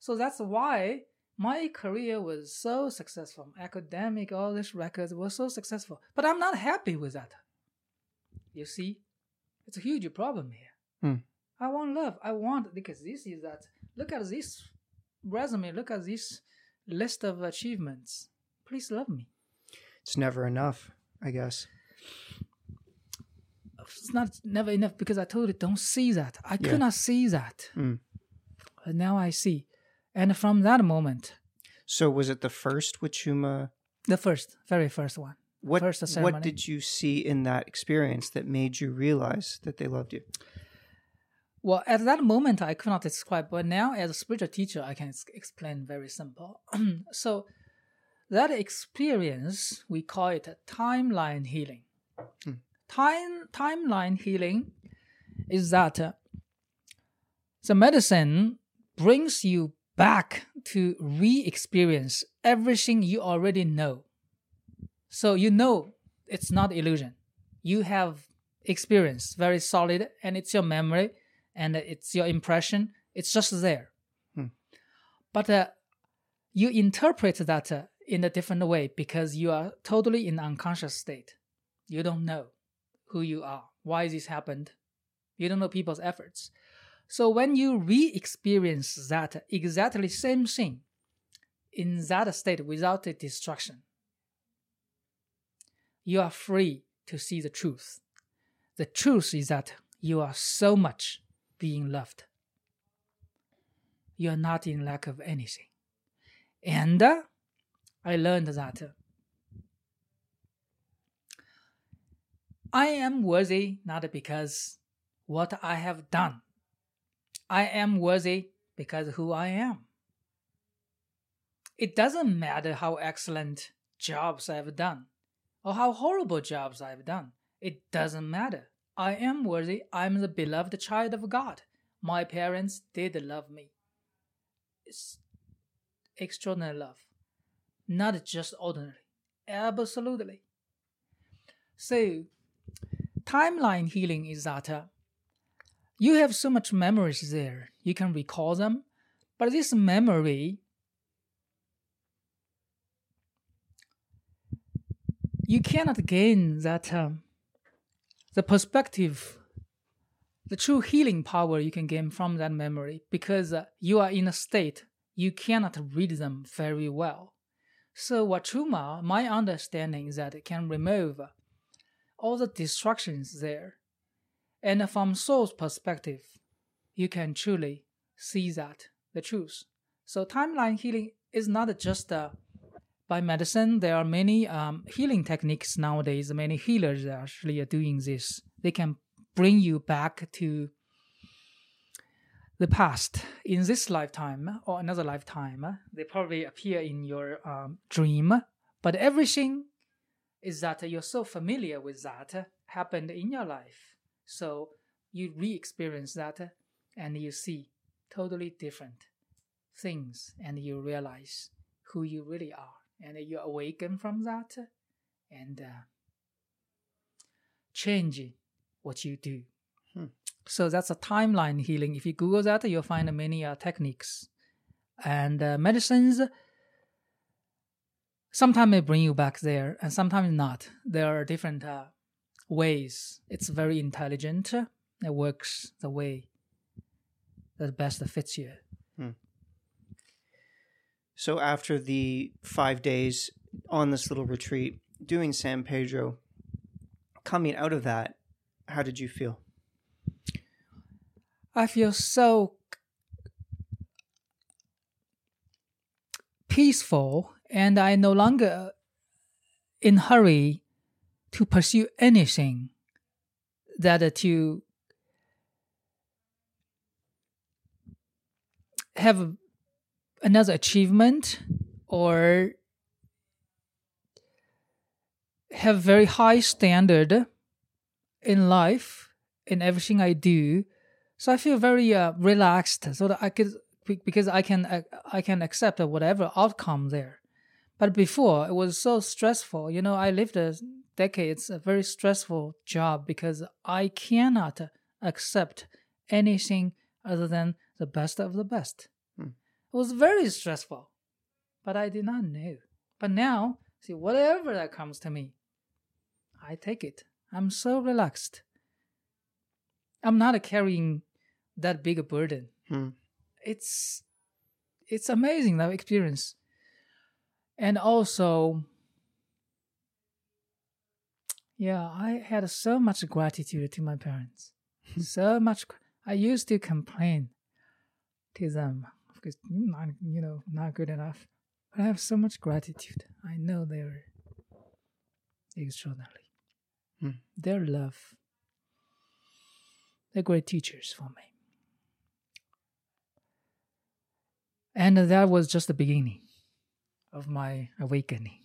So that's why my career was so successful. Academic, all these records were so successful. But I'm not happy with that. You see, it's a huge problem here. Hmm. I want love. I want because this is that. Look at this resume. Look at this list of achievements. Please love me. It's never enough, I guess. It's not never enough because I told totally don't see that. I Yeah. could not see that. Mm. But now I see. And from that moment, So was it the first Wachuma? the first, very first one. What First what did you see in that experience that made you realize that they loved you? Well, at that moment, I could not describe, but now as a spiritual teacher, I can explain very simple. so, that experience, we call it a timeline healing. Hmm. Time timeline healing is that uh, the medicine brings you back to re-experience everything you already know. So you know it's not illusion. You have experience very solid, and it's your memory and it's your impression. It's just there. Hmm. But uh, you interpret that uh, in a different way because you are totally in unconscious state. You don't know who you are, why this happened. You don't know people's efforts. So when you re-experience that exactly same thing in that state without the distraction, you are free to see the truth. The truth is that you are so much being loved. You are not in lack of anything. And uh, I learned that uh, I am worthy not because what I have done. I am worthy because who I am. It doesn't matter how excellent jobs I've done or how horrible jobs I've done. It doesn't matter. I am worthy, I am the beloved child of God. My parents did love me. It's extraordinary love, not just ordinary. Absolutely. So, timeline healing is that uh, you have so much memories there, you can recall them, but this memory you cannot gain that um, the perspective, the true healing power you can gain from that memory because uh, you are in a state you cannot read them very well. So Wachuma, my understanding is that it can remove all the distractions there. And from soul's perspective, you can truly see that, the truth. So timeline healing is not just uh, by medicine. There are many um, healing techniques nowadays. Many healers actually are doing this. They can bring you back to the past in this lifetime or another lifetime. They probably appear in your um, dream, but everything is that you're so familiar with that happened in your life. So you re experience that and you see totally different things and you realize who you really are and you awaken from that and uh, changing what you do so that's a timeline healing. If you Google that, you'll find many uh, techniques and uh, medicines. Sometimes may bring you back there, and sometimes not. There are different uh, ways. It's very intelligent. It works the way that best fits you. So after the five days on this little retreat, doing San Pedro, coming out of that, how did you feel? I feel so peaceful and I no longer in hurry to pursue anything that to have another achievement or have very high standard in life in everything I do so I feel very uh, relaxed, so that I could because I can uh, I can accept whatever outcome there. But before it was so stressful. You know, I lived a decade. It's a very stressful job because I cannot accept anything other than the best of the best. It was very stressful, but I did not know. But now, see, whatever that comes to me, I take it. I'm so relaxed. I'm not carrying that big a burden. Hmm. It's it's amazing that experience. And also yeah, I had so much gratitude to my parents. so much I used to complain to them because not you know not good enough. But I have so much gratitude. I know they're extraordinary. Hmm. Their love. They're great teachers for me. And that was just the beginning of my awakening.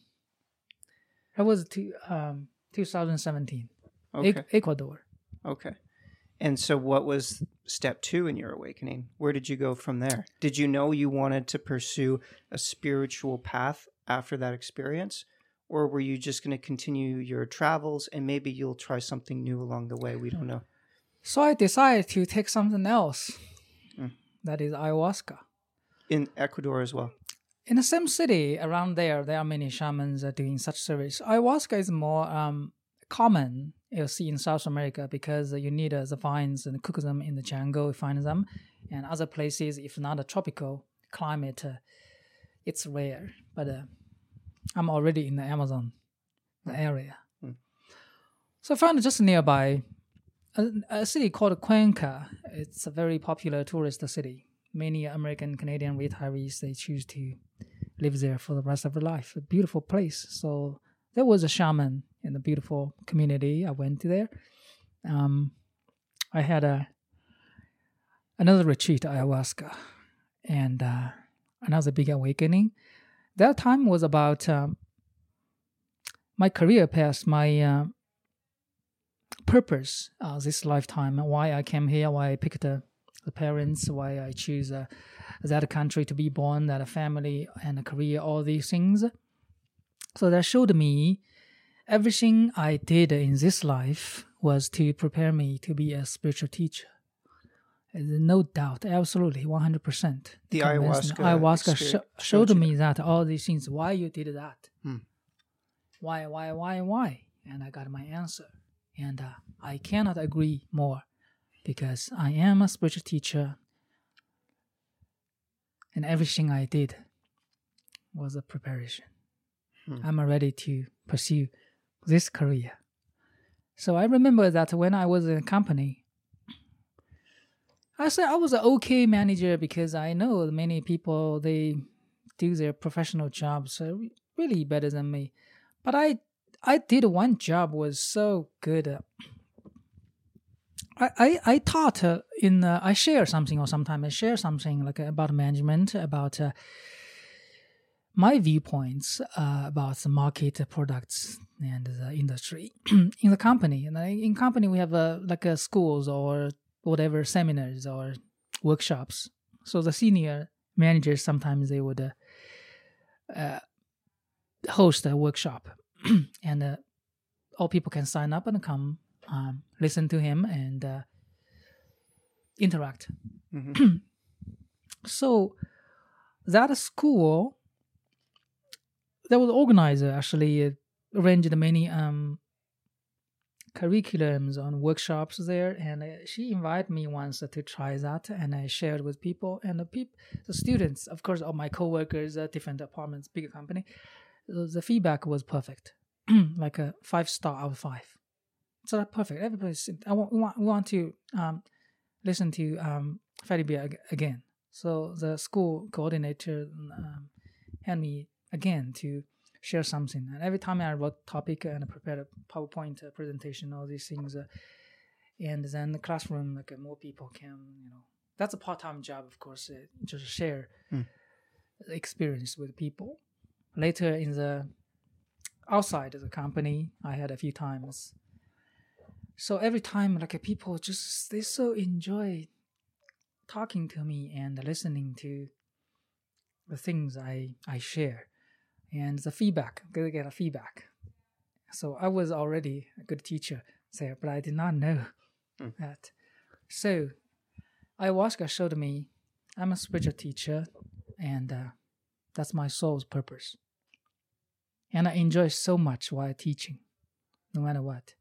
That was two, um, 2017, okay. Ecuador. Okay. And so, what was step two in your awakening? Where did you go from there? Did you know you wanted to pursue a spiritual path after that experience? Or were you just going to continue your travels and maybe you'll try something new along the way? We don't know. So, I decided to take something else mm. that is ayahuasca in Ecuador as well. In the same city around there, there are many shamans doing such service. Ayahuasca is more um, common you see in South America because you need uh, the vines and cook them in the jungle, you find them, and other places, if not a tropical climate, uh, it's rare. But uh, I'm already in the Amazon area. Hmm. So I found just nearby a, a city called Cuenca. It's a very popular tourist city many American Canadian retirees they choose to live there for the rest of their life. A beautiful place. So there was a shaman in a beautiful community. I went to there. Um, I had a another retreat ayahuasca, and uh, another big awakening. That time was about um, my career path, my uh, purpose uh, this lifetime, why I came here, why I picked a the parents, why I choose uh, that country to be born, that family and a career, all these things. So that showed me everything I did in this life was to prepare me to be a spiritual teacher. No doubt, absolutely, one hundred percent. The ayahuasca ayahuasca sh- showed me that all these things. Why you did that? Hmm. why, why, why, why? And I got my answer. And uh, I cannot agree more because I am a spiritual teacher and everything I did was a preparation. Hmm. I'm ready to pursue this career. So I remember that when I was in a company, I said I was an okay manager because I know many people they do their professional jobs uh, really better than me. But I I did one job was so good. I, I, I taught uh, in uh, I share something or sometimes I share something like about management about uh, my viewpoints uh, about the market products and the industry. In the company and in company we have uh, like uh, schools or whatever seminars or workshops. So the senior managers sometimes they would uh, uh, host a workshop. And uh, all people can sign up and come um, listen to him and uh, interact. Mhm. so that school there was organizer actually uh, arranged many um curriculums on workshops there and uh, she invited me once to try that and i shared with people and the people the students of course all my coworkers uh, different departments bigger company the, feedback was perfect. Like a five star out of five. So that's perfect. Everybody's i want, we want, want to um, listen to um, ag- again. So the school coordinator um, had me again to share something. And every time I wrote topic and I prepared a PowerPoint presentation, all these things, uh, and then the classroom, like uh, more people can, you know, that's a part-time job, of course, uh, just share the experience with people. Later in the outside of the company, I had a few times so every time like uh, people just they so enjoy talking to me and listening to the things i i share and the feedback they get a feedback. So i was already a good teacher there but i did not know Hmm. that. So ayahuasca showed me i'm a spiritual teacher and uh, that's my soul's purpose. And i enjoy so much while teaching no matter what.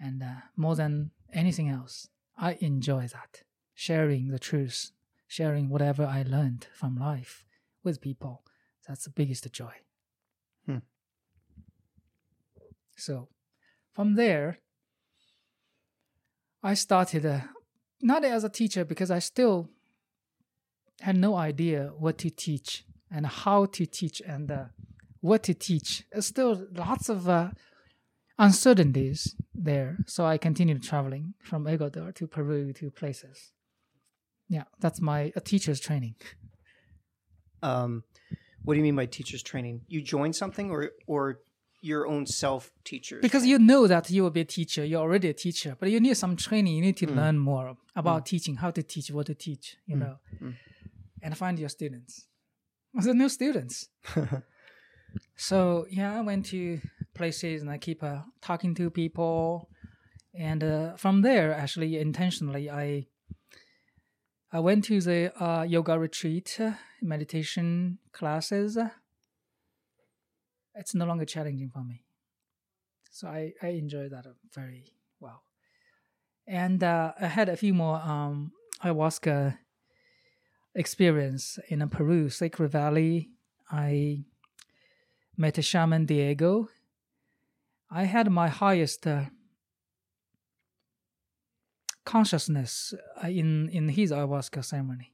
And uh, more than anything else, I enjoy that. Sharing the truth, sharing whatever I learned from life with people. That's the biggest joy. Hmm. So, from there, I started uh, not as a teacher because I still had no idea what to teach and how to teach and uh, what to teach. There's still lots of uh, uncertainties there. So I continued traveling from Ecuador to Peru to places. Yeah, that's my a teacher's training. Um, what do you mean by teachers training? You join something or or your own self teachers? Because you know that you will be a teacher, you're already a teacher, but you need some training. You need to Mm. learn more about teaching, how to teach, what to teach, you Mm. know, Mm. and find your students. The new students. So yeah, I went to places and I keep uh, talking to people, and uh, from there, actually, intentionally, I I went to the uh, yoga retreat, uh, meditation classes. It's no longer challenging for me, so I I enjoy that uh, very well. And uh, I had a few more um, ayahuasca experience in uh, Peru, Sacred Valley. I met a shaman Diego. I had my highest uh, consciousness uh, in in his ayahuasca ceremony,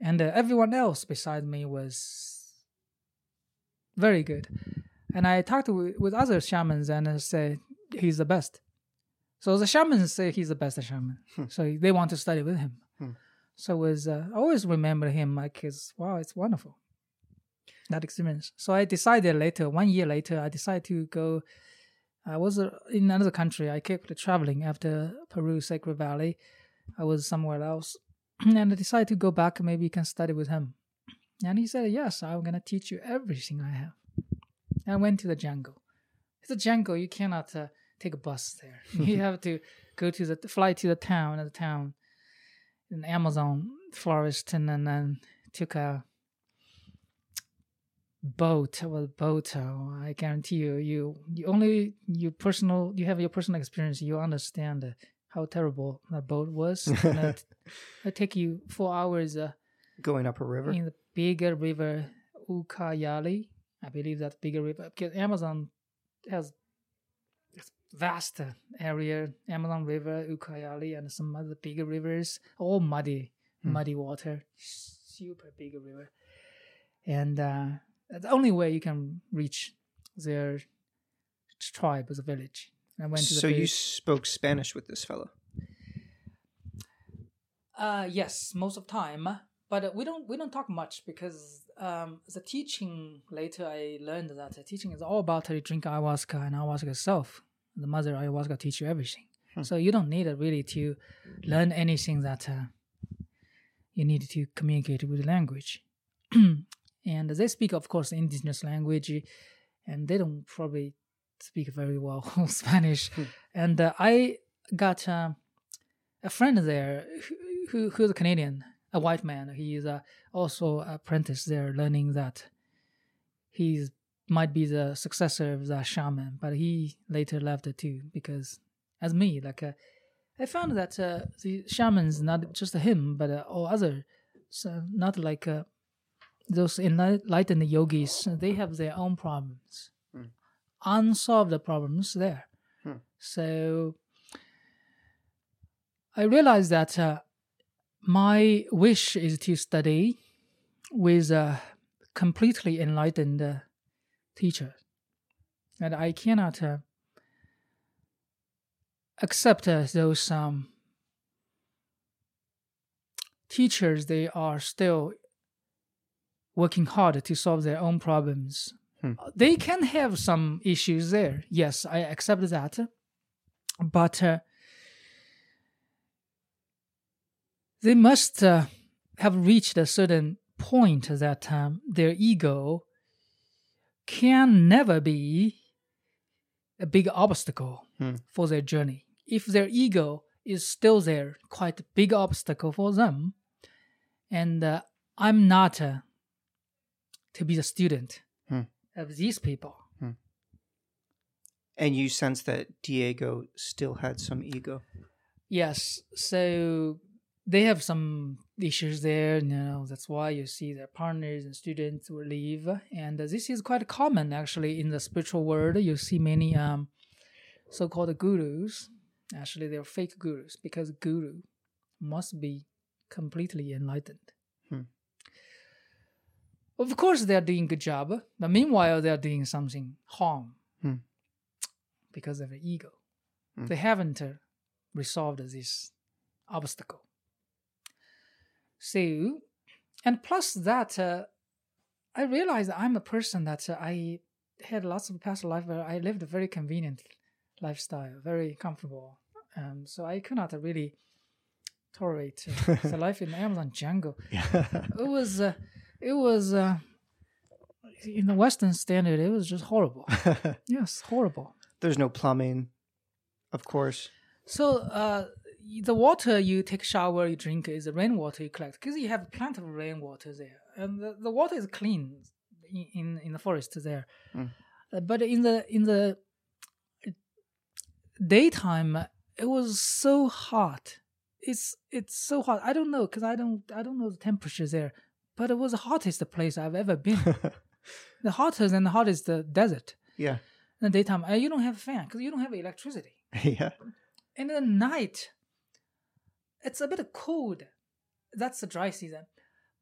and uh, everyone else beside me was very good. And I talked with, with other shamans and uh, say he's the best. So the shamans say he's the best shaman. Hmm. So they want to study with him. Hmm. So was uh, I always remember him like his wow, it's wonderful that experience. So I decided later, one year later, I decided to go. I was uh, in another country. I kept traveling after Peru, Sacred Valley. I was somewhere else, and I decided to go back. Maybe you can study with him. And he said, "Yes, I'm gonna teach you everything I have." I went to the jungle. It's a jungle. You cannot uh, take a bus there. you have to go to the fly to the town. The town in Amazon forest, and then, then took a boat well boat i guarantee you you you only you personal you have your personal experience you understand how terrible that boat was and it, it take you four hours uh, Going up a river. in the bigger river Ucayali. I believe that bigger river because Amazon has this vast area, Amazon River, Ucayali, and some other bigger rivers, all muddy, Hmm. muddy water, super big river, and uh, the only way you can reach their tribe, the village. I went to the So you spoke Spanish with this fellow. Uh, yes, most of time. But we don't we don't talk much because um, the teaching later I learned that the teaching is all about uh, drink ayahuasca and ayahuasca itself. The mother ayahuasca teach you everything, so you don't need uh, really to learn anything that uh, you need to communicate with the language. and they speak, of course, indigenous language, and they don't probably speak very well Spanish. And uh, I got. Uh, a friend there who, who who's a Canadian, a white man. He is uh, also apprentice there, learning that he might be the successor of the shaman, but he later left it too because, as me, like uh, I found that uh, the shamans not just him, but uh, all other, so not like uh, those enlightened yogis. They have their own problems, unsolved problems there. So I realized that uh, my wish is to study with a completely enlightened uh, teacher. And I cannot uh, accept uh, those um, teachers, they are still working hard to solve their own problems. They can have some issues there. Yes, I accept that. But uh, they must uh, have reached a certain point that um, their ego can never be a big obstacle Hmm. for their journey. If their ego is still there, quite a big obstacle for them, and uh, I'm not uh, to be the student Hmm. of these people. And you sense that Diego still had some ego. Yes, so they have some issues there. You know, that's why you see their partners and students will leave, and uh, this is quite common actually in the spiritual world. You see many um, so-called gurus. Actually, they're fake gurus because guru must be completely enlightened. Hmm. Of course, they are doing good job, but meanwhile, they are doing something harm Hmm. because of the ego. Hmm. They haven't uh, resolved this obstacle. So, and plus that, uh, I realized I'm a person that uh, I had lots of past life where I lived a very convenient lifestyle, very comfortable. Um, so I could not really tolerate uh, the life in the Amazon jungle. It was, uh, it was, uh, in the Western standard, it was just horrible. yes, horrible. There's no plumbing, of course. So uh, the water you take shower, you drink is the rainwater you collect because you have plenty of rainwater there, and the, the water is clean in, in in the forest there. Mm. Uh, but in the in the daytime, it was so hot. It's it's so hot. I don't know because I don't I don't know the temperature there, but it was the hottest place I've ever been. the hottest and the hottest the desert. yeah. In the daytime, uh, you don't have a fan because you don't have electricity Yeah. in the night it's a bit cold that's the dry season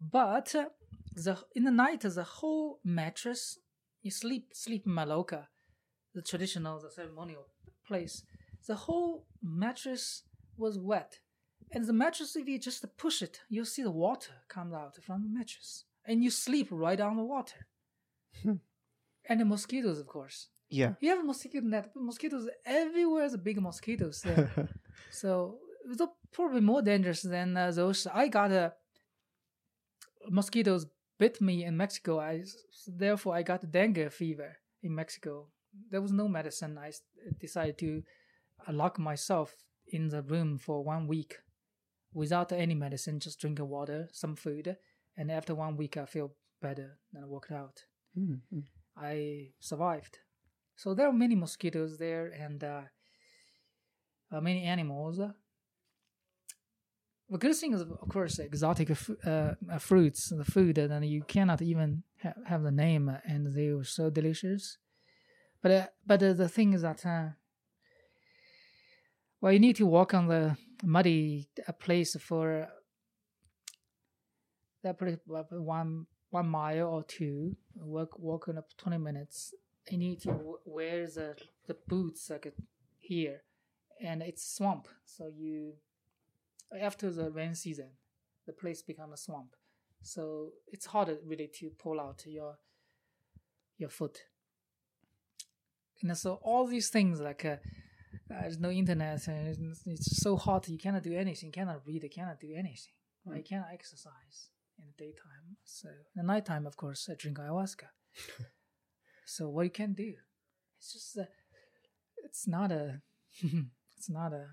but uh, the in the night the whole mattress you sleep sleep in maloka the traditional the ceremonial place the whole mattress was wet and the mattress if you just push it you'll see the water comes out from the mattress and you sleep right on the water and the mosquitoes of course Yeah. you have a mosquito net, but mosquitoes everywhere. The big mosquitoes there, so it's probably more dangerous than uh, those. I got a mosquitoes bit me in Mexico. I therefore I got dengue fever in Mexico. There was no medicine. I decided to uh, lock myself in the room for one week without any medicine, just drinking water, some food, and after one week I feel better and I walked out. Mhm. I survived. So there are many mosquitoes there and uh, uh, many animals. The good thing is, of course, exotic f- uh, fruits, the food, and you cannot even ha- have the name, and they were so delicious. But uh, but uh, the thing is that uh, well, you need to walk on the muddy uh, place for that pretty uh, one one mile or two. Walk walking up twenty minutes. You need to wear the the boots like uh, here, and it's swamp. So you after the rain season, the place becomes a swamp. So it's harder really to pull out your your foot. And so all these things like uh, there's no internet and it's, so hot you cannot do anything, you cannot read, you cannot do anything. Hmm. Right? You cannot exercise in the daytime. So in the nighttime, of course, I drink ayahuasca. so what you can do? It's just a, it's not a it's not a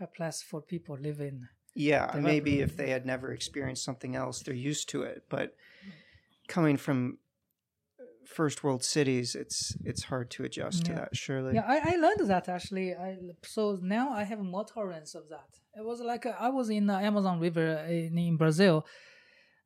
a place for people living. Yeah, maybe if they had never experienced something else, they're used to it. But hmm. coming from first world cities, it's it's hard to adjust to that. Surely. Yeah, I, I learned that actually. I so now I have more tolerance of that. It was like uh, I was in the Amazon River in, in Brazil.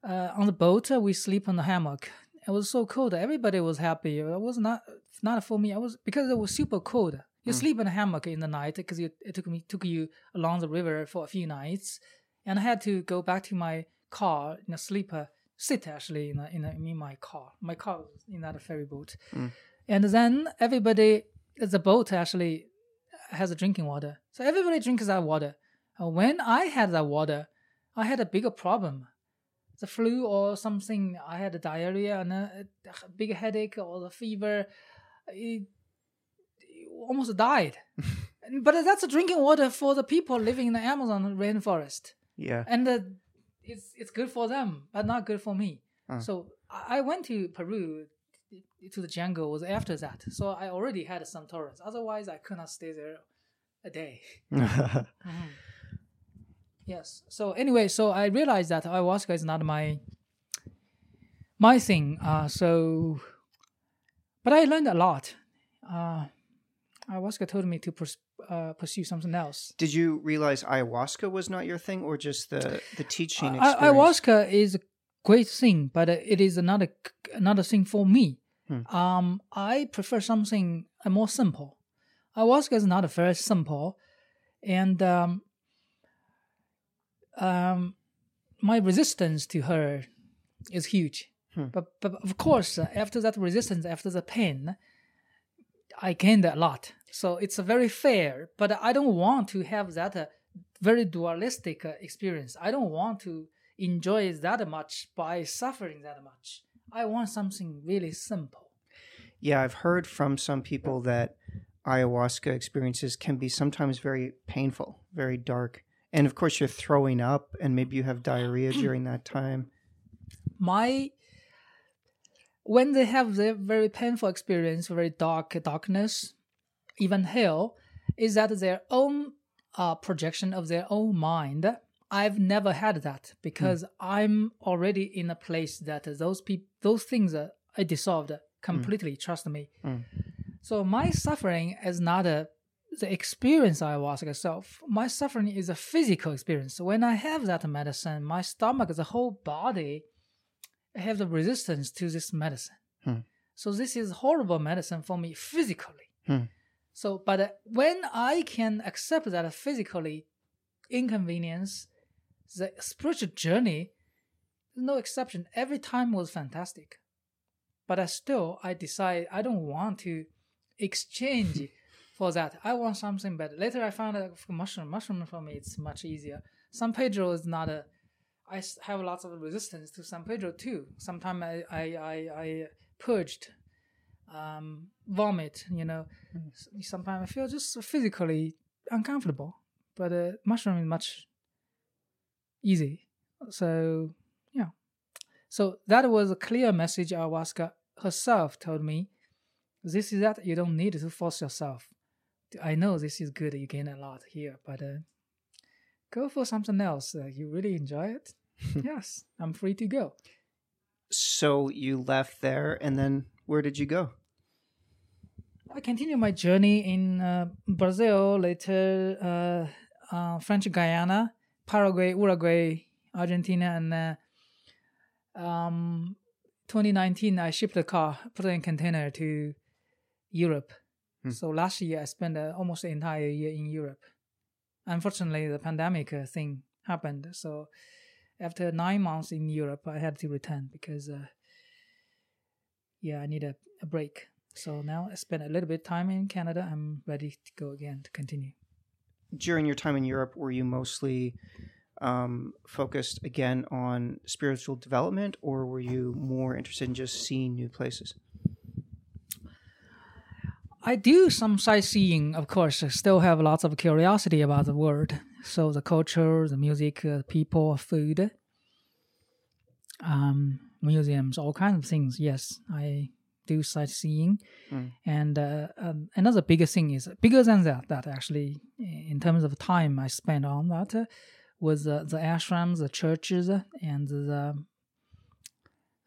Uh, on the boat, uh, we sleep on the hammock. It was so cold. Everybody was happy. It was not not for me. I was because it was super cold. You Mm. sleep in a hammock in the night because it took me took you along the river for a few nights, and I had to go back to my car in a sleeper sit actually in a, in, a, in my car. My car was in that ferry boat, Mm. and then everybody the boat actually has a drinking water, so everybody drinks that water. Uh, when I had that water, I had a bigger problem. The flu or something, I had a diarrhea and a, a big headache or the fever. It, it almost died. but that's a drinking water for the people living in the Amazon rainforest Yeah. and uh, it's it's good for them, but not good for me. Uh. So I went to Peru to the jungle was after that, so I already had some tolerance. Otherwise, I could not stay there a day. Yes. So anyway, so I realized that ayahuasca is not my my thing. Uh, so, but I learned a lot. Uh, ayahuasca told me to pers- uh, pursue something else. Did you realize ayahuasca was not your thing, or just the the teaching Uh, experience? ayahuasca is a great thing, but uh, it is another another thing for me. Hmm. Um, I prefer something uh, more simple. Ayahuasca is not very simple, and um, um, my resistance to her is huge. Hmm. But but of course, uh, after that resistance, after the pain, I gained a lot. So it's very fair. But I don't want to have that uh, very dualistic uh, experience. I don't want to enjoy that much by suffering that much. I want something really simple. Yeah, I've heard from some people that ayahuasca experiences can be sometimes very painful, very dark. And of course, you're throwing up, and maybe you have diarrhea during that time. My when they have their very painful experience, very dark darkness, even hell, is that their own uh, projection of their own mind. I've never had that because I'm already in a place that those people, those things are I dissolved completely. Trust me. Mm. So my suffering is not a the experience I was itself. My suffering is a physical experience. When I have that medicine, my stomach, the whole body, have the resistance to this medicine. Hmm. So this is horrible medicine for me physically. So, but uh, when I can accept that physically inconvenience, the spiritual journey, no exception. Every time was fantastic. But I still, I decide I don't want to exchange for that. I want something better. Later, I found out mushroom. Mushroom for me, it's much easier. San Pedro is not a. I have lots of resistance to San Pedro too. Sometimes I I I, I purged, um, vomit. You know, S- sometimes I feel just physically uncomfortable. But uh, mushroom is much easy. So yeah. So that was a clear message ayahuasca herself told me. This is that you don't need to force yourself. I know this is good. You gain a lot here, but uh, go for something else. Uh, you really enjoy it. yes, I'm free to go. So you left there, and then where did you go? I continued my journey in uh, Brazil, later uh, uh, French Guiana, Paraguay, Uruguay, Argentina, and uh, um, 2019 I shipped a car, put it in container to Europe. Hmm. So last year I spent uh, almost the entire year in Europe. Unfortunately, the pandemic uh, thing happened. So after nine months in Europe, I had to return because, uh, yeah, I need a, a break. So now I spent a little bit time in Canada. I'm ready to go again to continue. During your time in Europe, were you mostly um, focused again on spiritual development, or were you more interested in just seeing new places? I do some sightseeing, of course. I still have lots of curiosity about the world. So the culture, the music, uh, people, food, um, museums, all kinds of things. Yes, I do sightseeing. Mm. And uh, um, another bigger thing is bigger than that. That actually, in terms of time I spent on that, uh, was uh, the ashrams, the churches, uh, and the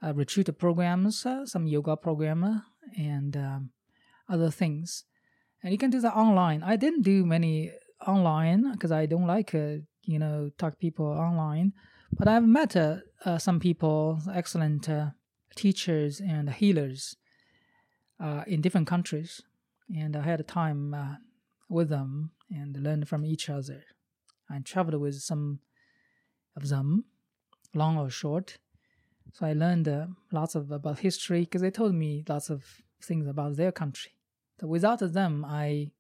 uh, retreat programs, uh, some yoga program, uh, and um, other things. And you can do that online. I didn't do many online because I don't like, uh, you know, talk people online. But I've met uh, uh, some people, excellent uh, teachers and healers uh, in different countries. And I had time uh, with them and learned from each other. I traveled with some of them, long or short. So I learned uh, lots of about history because they told me lots of things about their country. So without them, I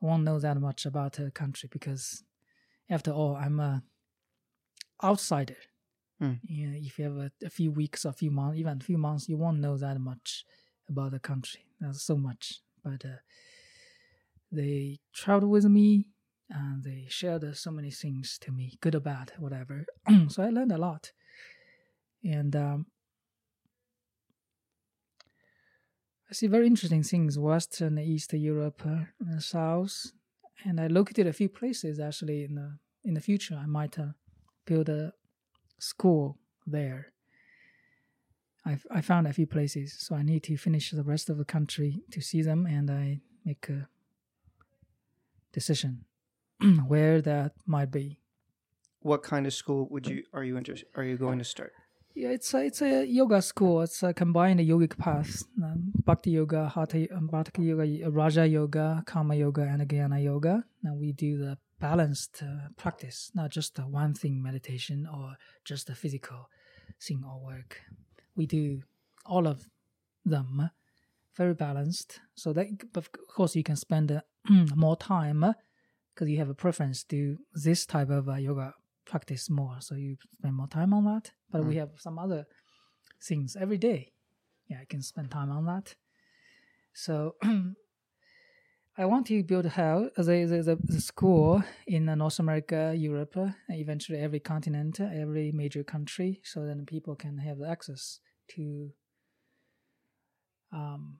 won't know that much about a country because, after all, I'm a outsider. Hmm. Yeah, if you have a, a few weeks, a few months, even a few months, you won't know that much about the country. That's so much. But uh, they traveled with me and they shared so many things to me, good or bad, whatever. so I learned a lot. And um, I see very interesting things, West and East Europe, uh, and South. And I located a few places actually in the in the future. I might uh, build a school there. I I found a few places, so I need to finish the rest of the country to see them, and I make a decision where that might be. What kind of school would you are you interested? Are you going to start? Yeah, it's a, it's a yoga school. It's a combined yogic paths: um, Bhakti yoga, Hatha um, Bhakti yoga, Raja yoga, Karma yoga, and Jnana yoga. And we do the balanced uh, practice, not just the one thing meditation or just the physical thing or work. We do all of them, very balanced. So that, of course, you can spend uh, more time because you have a preference to this type of uh, yoga practice more. So you spend more time on that. But we Mm. have some other things every day. Yeah, I can spend time on that. So I want to build uh, the, the, the, school in uh, North America, Europe, uh, eventually every continent, every major country, so then people can have access to um,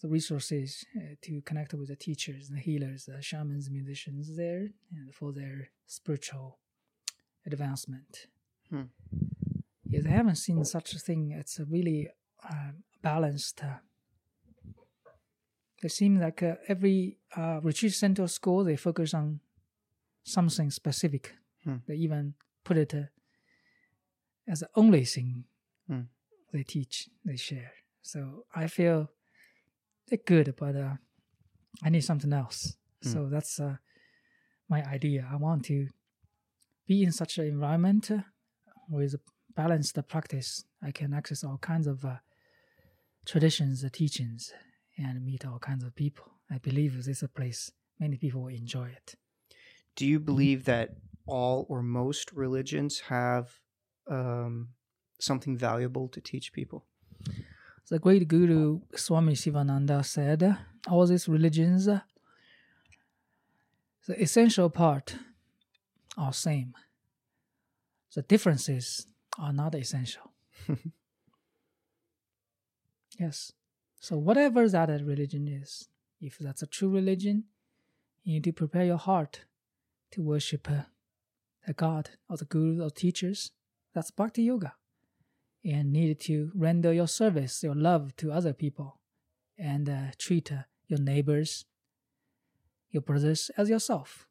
the resources uh, to connect with the teachers, the healers, the shamans, musicians there, and for their spiritual advancement. Hmm. Yes, I haven't seen such a thing. It's a really um, balanced. Uh, it seems like uh, every uh, retreat center or school they focus on something specific. Hmm. They even put it uh, as the only thing Hmm. They teach, they share. So I feel they're good, but uh, I need something else. Hmm. So that's uh, my idea. I want to be in such an environment with balanced practice. I can access all kinds of uh, traditions, uh, teachings, and meet all kinds of people. I believe this is a place many people will enjoy it. Do you believe that all or most religions have um, something valuable to teach people? The great Guru Swami Sivananda said, all these religions, the essential part are same. The differences are not essential. yes. So whatever that religion is, if that's a true religion, you need to prepare your heart to worship uh, the God or the Guru or teachers. That's Bhakti Yoga. And need to render your service, your love to other people, and uh, treat uh, your neighbors, your brothers as yourself.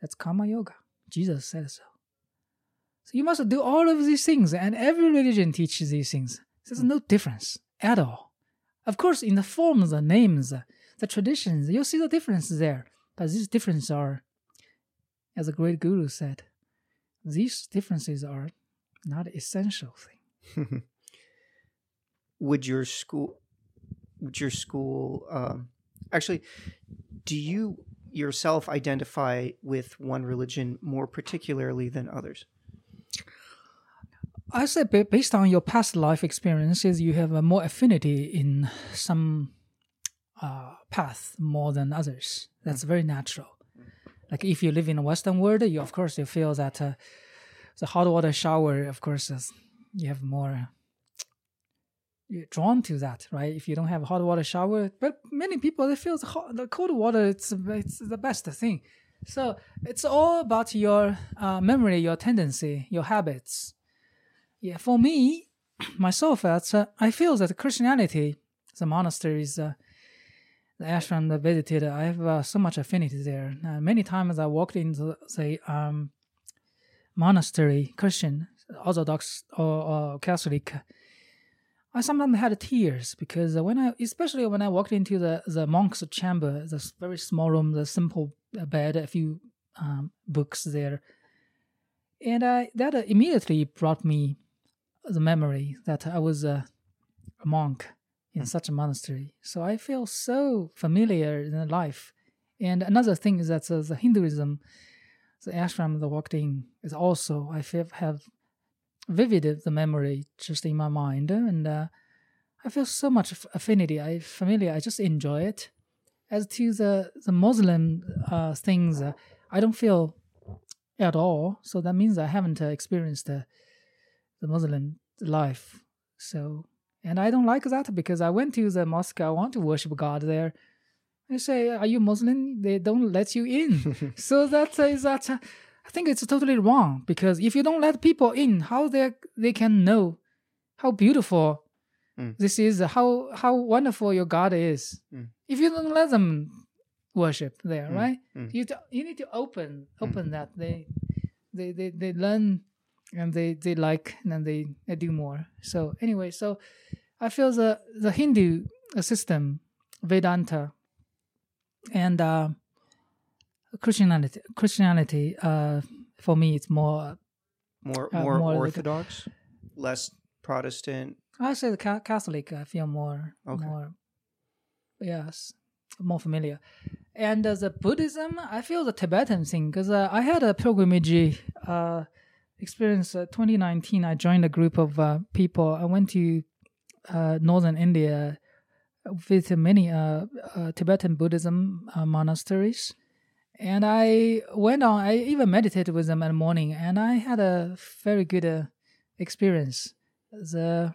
That's karma yoga. Jesus said so. So you must do all of these things, and every religion teaches these things. There's no difference at all. Of course, in the forms, the names, the traditions, you'll see the difference there. But these differences are, as the great guru said, these differences are not essential thing. would your school, would your school, um, actually, do you yourself identify with one religion more particularly than others? I say based on your past life experiences, you have a more affinity in some uh, path more than others. That's very natural. Like if you live in a Western world, you of course you feel that uh, the hot water shower, of course, is, you have more you're drawn to that, right? If you don't have a hot water shower, but many people they feel the, hot, the cold water it's it's the best thing. So it's all about your uh, memory, your tendency, your habits. Yeah, for me, myself, that's, uh, I feel that Christianity, the monasteries, uh, the ashram I visited, I have uh, so much affinity there. Uh, many times I walked into the um, monastery, Christian, Orthodox or, or, Catholic. I sometimes had tears because when I, especially when I walked into the, the monk's chamber, the very small room, the simple bed, a few um, books there, and I, that immediately brought me the memory that I was a, a monk in mm. such a monastery. So I feel so familiar in life. And another thing is that uh, the Hinduism, the ashram that I walked in, is also I feel have vivid the memory just in my mind, and uh, I feel so much affinity. I familiar. I just enjoy it. As to the the Muslim uh, things, uh, I don't feel at all. So that means I haven't uh, experienced the the Muslim life. So and I don't like that because I went to the mosque. I want to worship God there. They say, "Are you Muslim?" They don't let you in. so that is that. I think it's totally wrong because if you don't let people in, how they they can know how beautiful mm. this is, how how wonderful your God is. Mm. If you don't let them worship there, mm. right? Mm. You you need to open open mm. that they they they they learn and they they like and they they do more. So anyway, so I feel the the Hindu system, Vedanta, and uh, Christianity Christianity uh, for me it's more more uh, more, more orthodox, like, less Protestant. I say the Catholic. I feel more okay. more yes more familiar. And uh, the Buddhism, I feel the Tibetan thing because uh, I had a pilgrimage uh, experience. Uh, 2019, I joined a group of uh, people. I went to uh, northern India, visited many uh, uh, Tibetan Buddhism uh, monasteries, and I went on. I even meditated with them in the morning, and I had a very good experience. The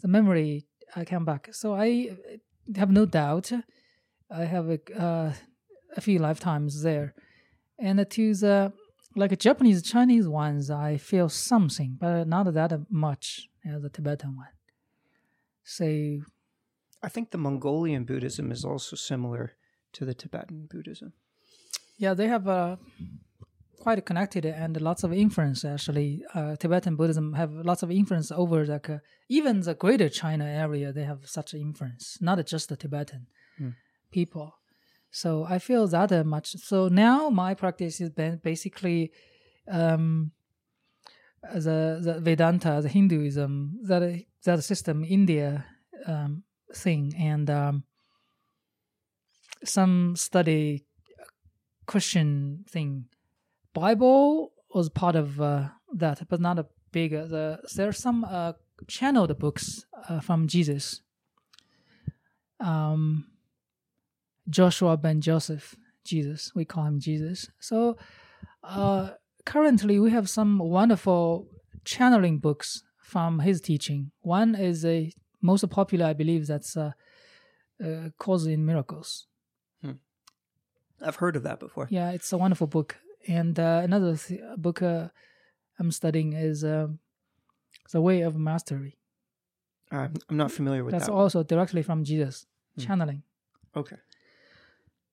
the memory came back. So I have no doubt. I have a, uh, a few lifetimes there, and to the like Japanese Chinese ones, I feel something, but not that much as the Tibetan one. So, I think the Mongolian Buddhism is also similar to the Tibetan Buddhism. Yeah, they have a quite connected and lots of influence actually uh, tibetan buddhism have lots of influence over like uh, even the greater china area they have such influence not just the tibetan mm. people so i feel that uh, much so now my practice is been basically um, the, the vedanta the hinduism that that system india um, thing and um, some study christian thing Bible was part of uh, that, but not a big. Uh, the, there are some uh, channeled books uh, from Jesus. Um, Joshua ben Joseph, Jesus, we call him Jesus. So uh, currently, we have some wonderful channeling books from his teaching. One is a most popular, I believe, that's uh, uh, in Miracles. Hmm. I've heard of that before. Yeah, it's a wonderful book. And uh, another th- book uh, I'm studying is uh, the way of mastery. I'm, I'm not familiar with That's that. also directly from Jesus Hmm. channeling. Okay.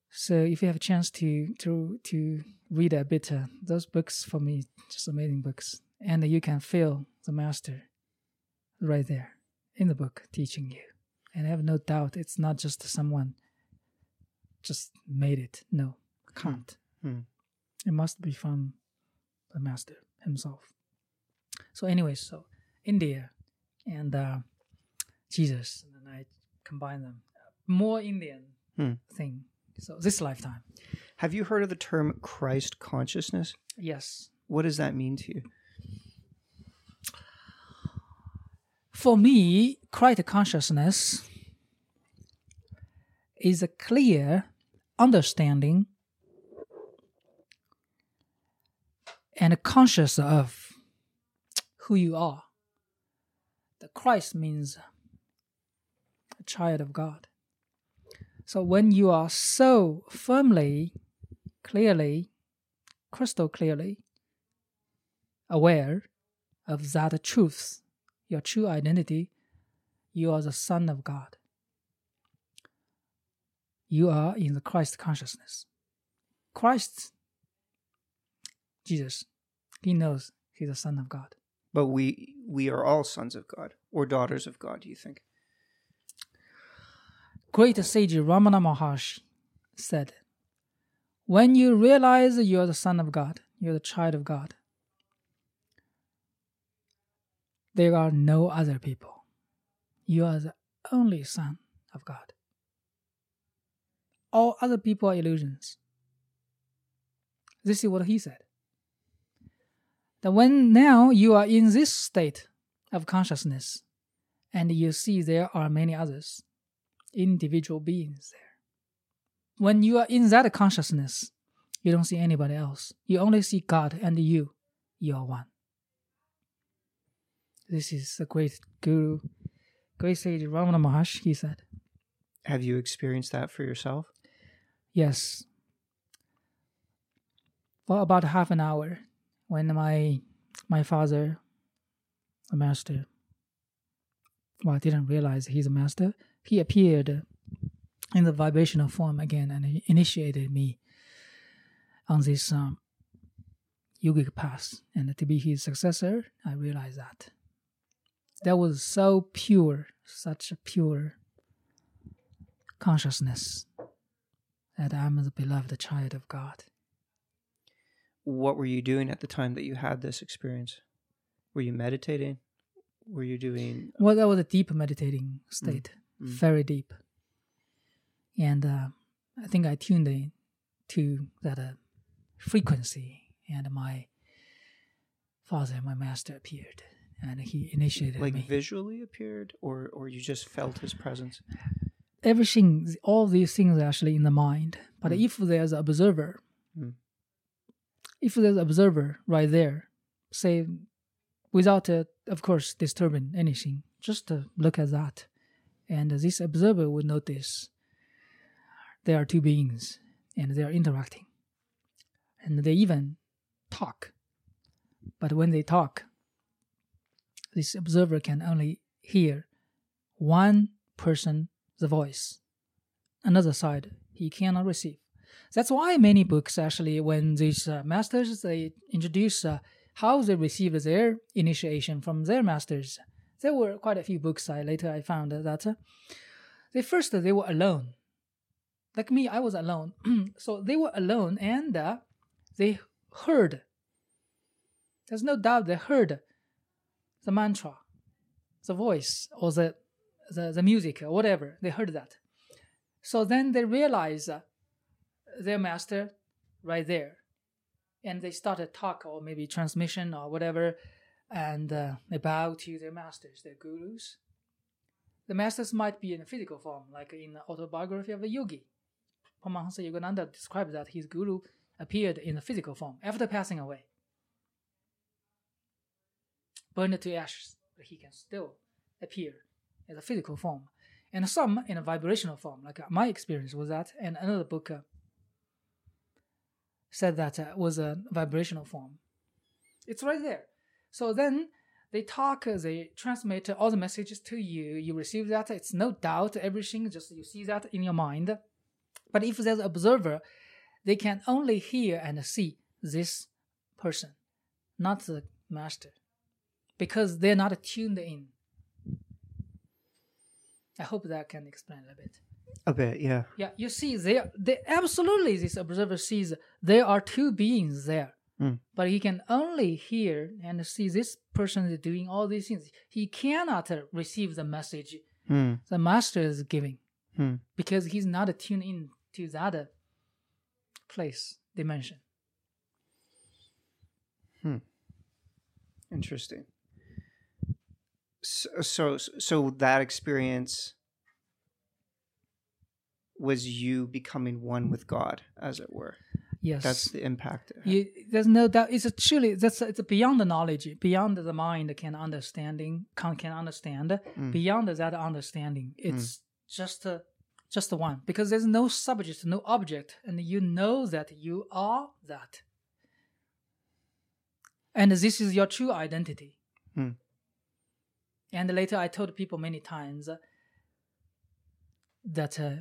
So if you have a chance to to to read a bit, uh, those books for me just amazing books, and you can feel the master right there in the book teaching you, and I have no doubt it's not just someone just made it. No, can't. Hmm. It must be from the master himself. So, anyways, so India and uh, Jesus, and then I combine them. More Indian Hmm. thing. So this lifetime, Have you heard of the term Christ consciousness? yes. What does that mean to you? For me, Christ consciousness is a clear understanding and conscious of who you are. The Christ means a child of God. So when you are so firmly, clearly, crystal clearly aware of that truth, your true identity, you are the Son of God. You are in the Christ consciousness. Christ, Jesus, he knows he's the Son of God. But we we are all sons of God or daughters of God. Do you think? Great sage Ramana Maharshi said, When you realize you're the Son of God, you're the child of God, there are no other people. You are the only Son of God. All other people are illusions. This is what he said. That when now you are in this state of consciousness and you see there are many others, individual beings there. When you are in that consciousness, you don't see anybody else. You only see God and you. You are one. This is a great guru, great sage Ramana Maharshi, he said. Have you experienced that for yourself? Yes. For about half an hour, when my my father, the master, well, I didn't realize he's a master. He appeared in the vibrational form again, and he initiated me on this um, yogic path. And to be his successor, I realized that that was so pure, such a pure consciousness that I'm the beloved child of God. What were you doing at the time that you had this experience? Were you meditating? Were you doing Well, that was a deep meditating state, Mm. very deep. And uh, I think I tuned in to that uh, frequency, and my father, my master, appeared, and he initiated like me. visually appeared or or you just felt his presence? Everything, all these things are actually in the mind. But Mm. if there's an observer, Mm. if there's an observer right there, say, without, uh, of course, disturbing anything, just to look at that, and this observer would notice there are two beings and they are interacting, and they even talk. But when they talk, this observer can only hear one person the voice another side he cannot receive. That's why many books actually when these uh, masters they introduce uh, how they received their initiation from their masters. There were quite a few books i later i found that uh, they first they were alone. Like me i was alone. So they were alone and uh, they heard. There's no doubt they heard the mantra the voice or the the, the music or whatever. They heard that. So then they realize uh, their master right there. And they started talk or maybe transmission or whatever and uh, they bow to their masters their gurus. The masters might be in a physical form like in the autobiography of a yogi. Paramahansa Yogananda describes that his guru appeared in a physical form after passing away burned to ashes but he can still appear as a physical form, and some in a vibrational form. Like uh, my experience was that, and another book uh, said that uh, was a vibrational form. It's right there. So then they talk, uh, they transmit all the messages to you. You receive that. It's no doubt everything. Just you see that in your mind. But if there's an observer, they can only hear and see this person, not the master, because they're not tuned in. I hope that can explain a little bit. A bit, yeah. Yeah, you see, they, they absolutely this observer sees there are two beings there, Mm. but he can only hear and see this person is doing all these things. He cannot uh, receive the message Hmm. the master is giving Hmm. because he's not tuned in to that uh, place dimension. Hmm. Interesting. So, so, so that experience was you becoming one with God, as it were. Yes, That's the impact. You, there's no doubt. It's a truly that's it's beyond the knowledge, beyond the mind can understanding can, can understand. Mm. Beyond that understanding, it's just a, just the one because there's no subject, no object, and you know that you are that, and this is your true identity. And later, I told people many times that. Uh,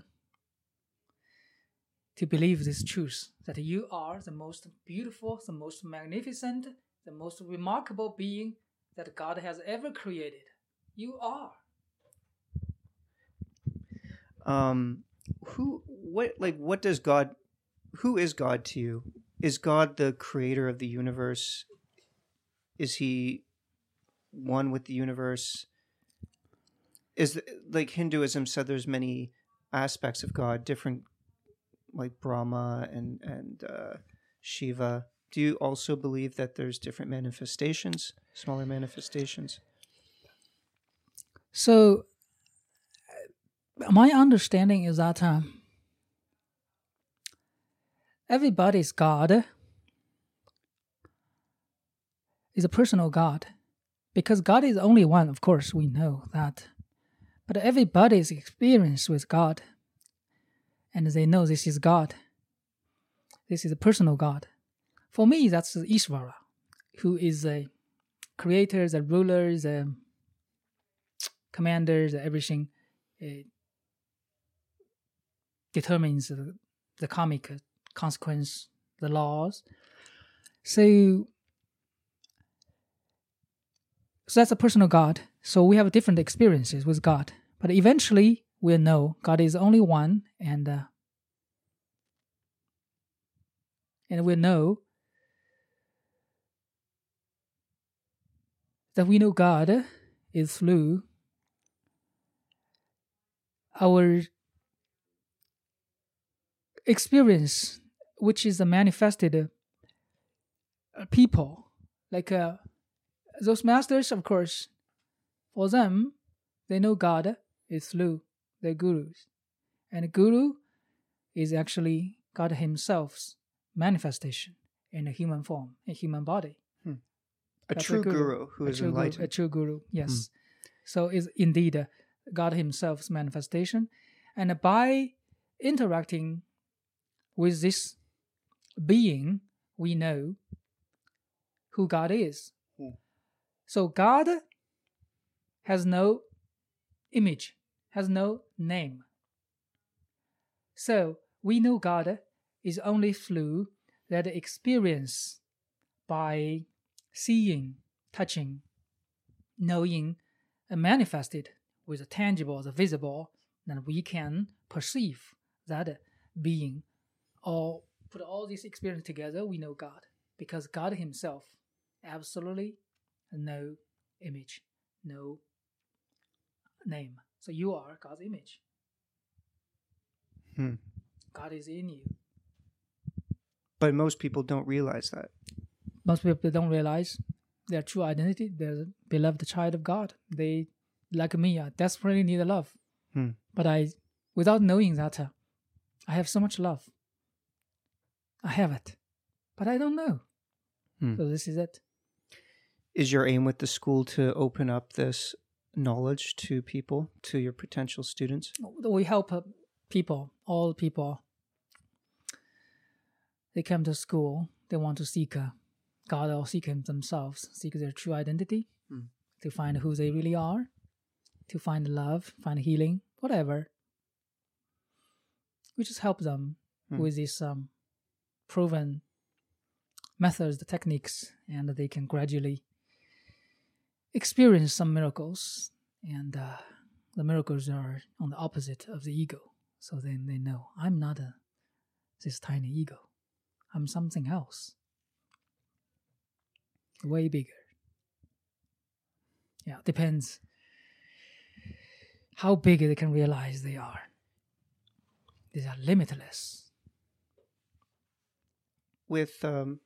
to believe this truth that you are the most beautiful, the most magnificent, the most remarkable being that God has ever created. You are. um who what like what does god who is god to you is god the creator of the universe is he one with the universe. Is like hinduism said there's many aspects of god different like brahma and and uh shiva. Do you also believe that there's different manifestations smaller manifestations? So, uh, my understanding is that um, everybody's God is a personal God. Because God is only one, of course, we know that. But everybody's experience with God, and they know this is God. This is a personal God. For me, that's Ishvara, who is a creator, the ruler, the commanders, everything uh, determines the, the karmic consequence, the laws. So, so that's a personal God. So we have different experiences with God, but eventually we'll know God is only one, and uh, and we'll know that we know God is through our experience, which is a manifested uh, people, like uh, those masters, of course, for them, they know God is through their gurus, and guru is actually God Himself's manifestation in a human form, a human body. Hmm. a That's a true guru. guru, who a is true guru, a true guru, yes. Hmm. So is indeed God Himself's manifestation, and by interacting with this being, we know who God is. So God has no image, has no name. So we know God is only through that experience by seeing, touching, knowing, and manifested with the tangible, the visible, then we can perceive that being or put all these experience together, we know God. Because God Himself absolutely no image, no name. So you are God's image. Hmm. God is in you. but most people don't realize that most people don't realize their true identity. They're beloved child of God. They, like me, uh, desperately need love. Hmm. But I, without knowing that, uh, I have so much love. I have it, but I don't know. Hmm. So this is it. Is your aim with the school to open up this knowledge to people to your potential students We help uh, people, all people. They come to school. They want to seek uh, God or seek Him themselves, seek their true identity. Hmm. to find who they really are, to find love, find healing, whatever. We just help them Hmm. with these um, proven methods, the techniques, and they can gradually experience some miracles. And uh, the miracles are on the opposite of the ego. So then they know I'm not a this tiny ego. I'm something else. Way bigger. Yeah, depends how big they can realize they are. These are limitless. With um,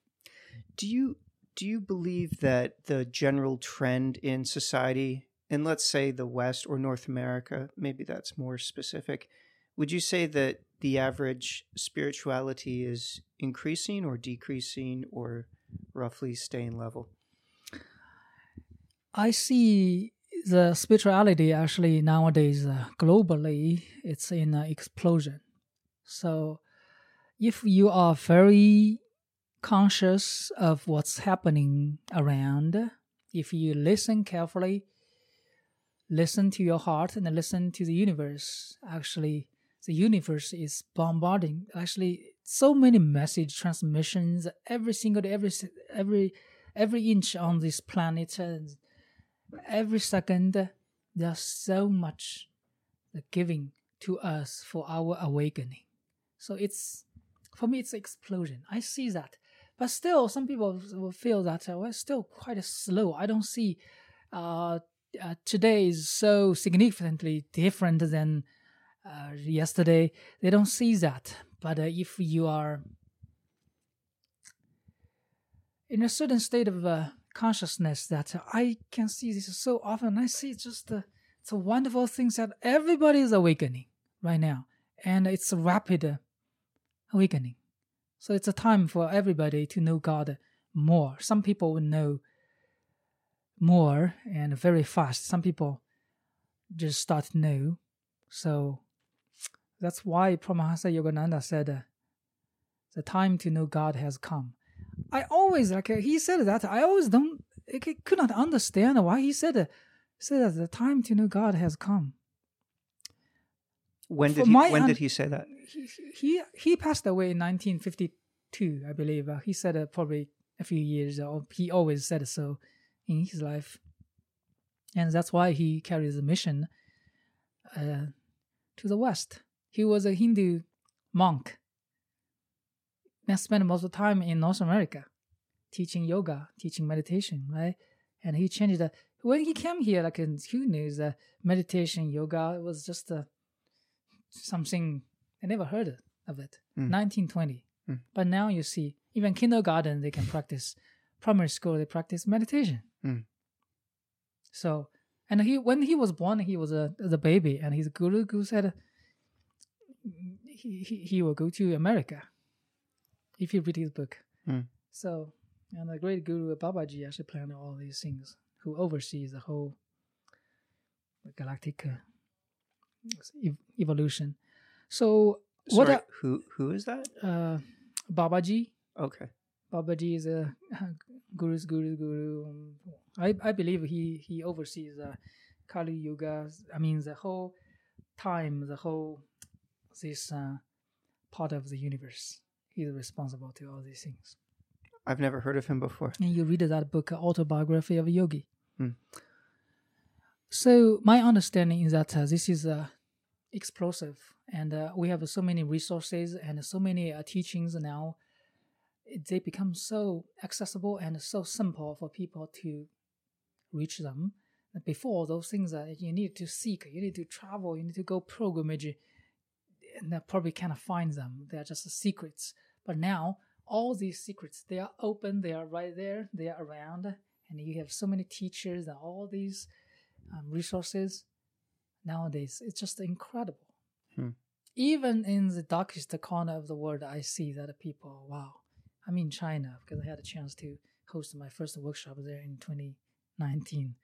do you do you believe that the general trend in society, and let's say the West or North America, maybe that's more specific, would you say that the average spirituality is increasing or decreasing or roughly staying level? I see the spirituality actually nowadays uh, globally it's in an explosion. So if you are very conscious of what's happening around, if you listen carefully, listen to your heart and listen to the universe, actually the universe is bombarding. Actually so many message transmissions every single day, every every every inch on this planet every second there's so much giving to us for our awakening. So it's for me it's explosion. I see that but still some people will feel that uh, we're still quite a slow i don't see uh, uh, today is so significantly different than uh, yesterday they don't see that but uh, if you are in a certain state of uh, consciousness that I can see this so often. I see just the it's a wonderful things that everybody is awakening right now, and it's a rapid uh, awakening. So it's a time for everybody to know God more. Some people will know more and very fast. Some people just start new. So that's why Paramahansa Yogananda said, uh, "The time to know God has come." I always like he said that I always don't I could not understand why he said. Said that the time to know God has come. When For did he, when un- did he say that? He he, he passed away in 1952, I believe. Uh, he said it probably a few years. Or he always said so in his life, and that's why he carries a mission uh, to the West. He was a Hindu monk and spent most of the time in North America teaching yoga, teaching meditation, right? And he changed that. When he came here, like in who knows, uh, meditation, yoga, it was just uh, something I never heard of it. Mm. 1920. Mm. But now you see, even kindergarten, they can practice. Primary school, they practice meditation. Mm. So, and he when he was born, he was a the baby, and his guru guru said he, he he will go to America if you read his book. Mm. So, and the great guru Babaji actually planned all these things, who oversees the whole galactic uh, evolution. So, what Sorry, a- who who is that? uh, Babaji, Okay. Babaji is a guru's guru's guru. Um, I I believe he he oversees uh, Kali Yuga. I mean the whole time, the whole this uh, part of the universe. He's responsible to all these things. I've never heard of him before. And you read that book, Autobiography of a Yogi. Hmm. So my understanding is that uh, this is uh, explosive, and uh, we have so many resources and so many uh, teachings now. They become so accessible and so simple for people to reach them. Before those things that you need to seek, you need to travel, you need to go pilgrimage, and probably cannot find them. They are just secrets. But now all these secrets they are open, they are right there, they are around, and you have so many teachers and all these um, resources. Nowadays, it's just incredible. Hmm. Even in the darkest corner of the world, I see that people, wow. I mean, China because I had a chance to host my first workshop there in 2019.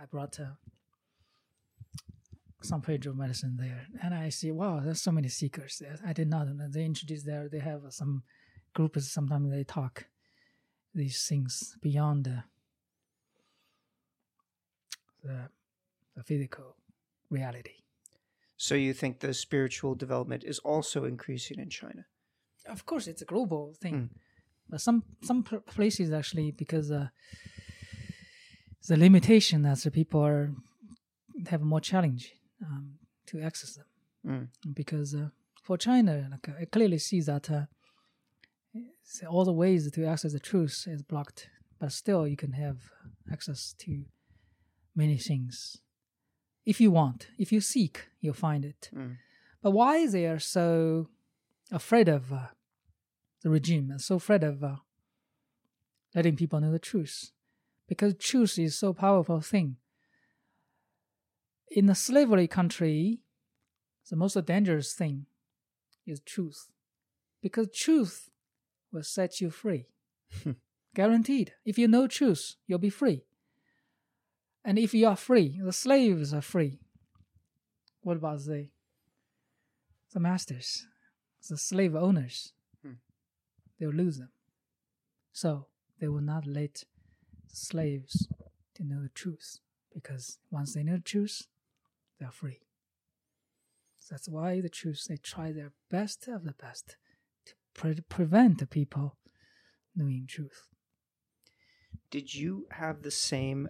I brought uh, San Pedro medicine there, and I see wow, there's so many seekers. there. I did not know they introduce there. They have some groups. Sometimes they talk these things beyond the the, the physical reality. So you think the spiritual development is also increasing in China? Of course, it's a global thing, Mm. but some some places actually because uh, the limitation that the people are have more challenge um, to access them Mm. because uh, for China, like, I clearly see that uh, all the ways to access the truth is blocked, but still you can have access to many things if you want. If you seek, you'll find it. Mm. But why they are so afraid of uh, the regime and so afraid of uh, letting people know the truth? Because truth is so powerful thing. In a slavery country, the most dangerous thing is truth, because truth will set you free, guaranteed. If you know truth, you'll be free. And if you are free, the slaves are free. What about the the masters, the slave owners? Hmm. They'll lose them. So they will not let the slaves to know the truth because once they know the truth, they are free. So that's why the truth they try their best of the best to pre- prevent the people knowing truth. Did you have the same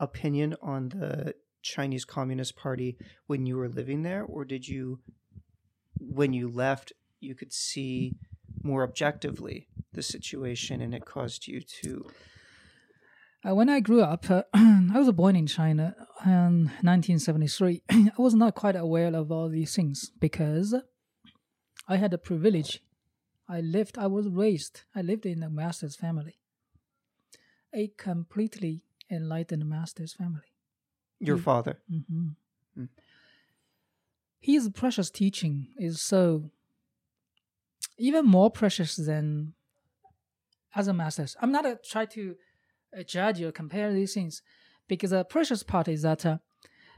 opinion on the Chinese Communist Party when you were living there, or did you, when you left, you could see more objectively the situation and it caused you to? Uh, when I grew up, uh, I was born in China in 1973. I was not quite aware of all these things because I had a privilege. I lived, I was raised, I lived in a master's family, a completely enlightened master's family. Your father. hmm Mm. His precious teaching is so even more precious than other masters. I'm not uh, trying to uh, judge or compare these things because the precious part is that uh,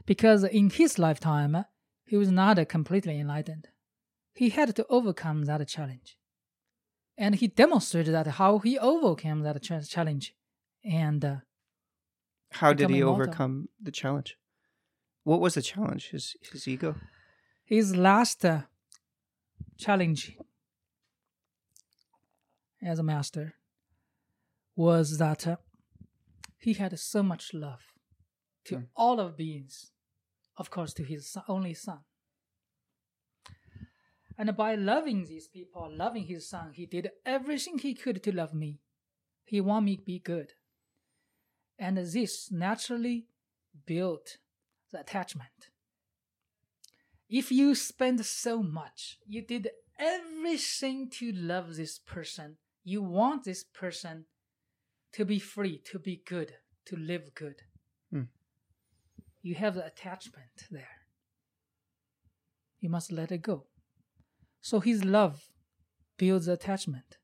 because in his lifetime uh, he was not uh, completely enlightened. He had to overcome that challenge, and he demonstrated that how he overcame that ch- challenge, and. How did he overcome the challenge? What was the challenge? His his ego. his last uh, challenge as a master was that uh, he had so much love to Hmm. all of beings, of course, to his son, only son. And by loving these people, loving his son, he did everything he could to love me. He want me to be good. And this naturally built the attachment if you spend so much, you did everything to love this person, you want this person to be free, to be good, to live good. Hmm. You have the attachment there. You must let it go. So his love builds attachment.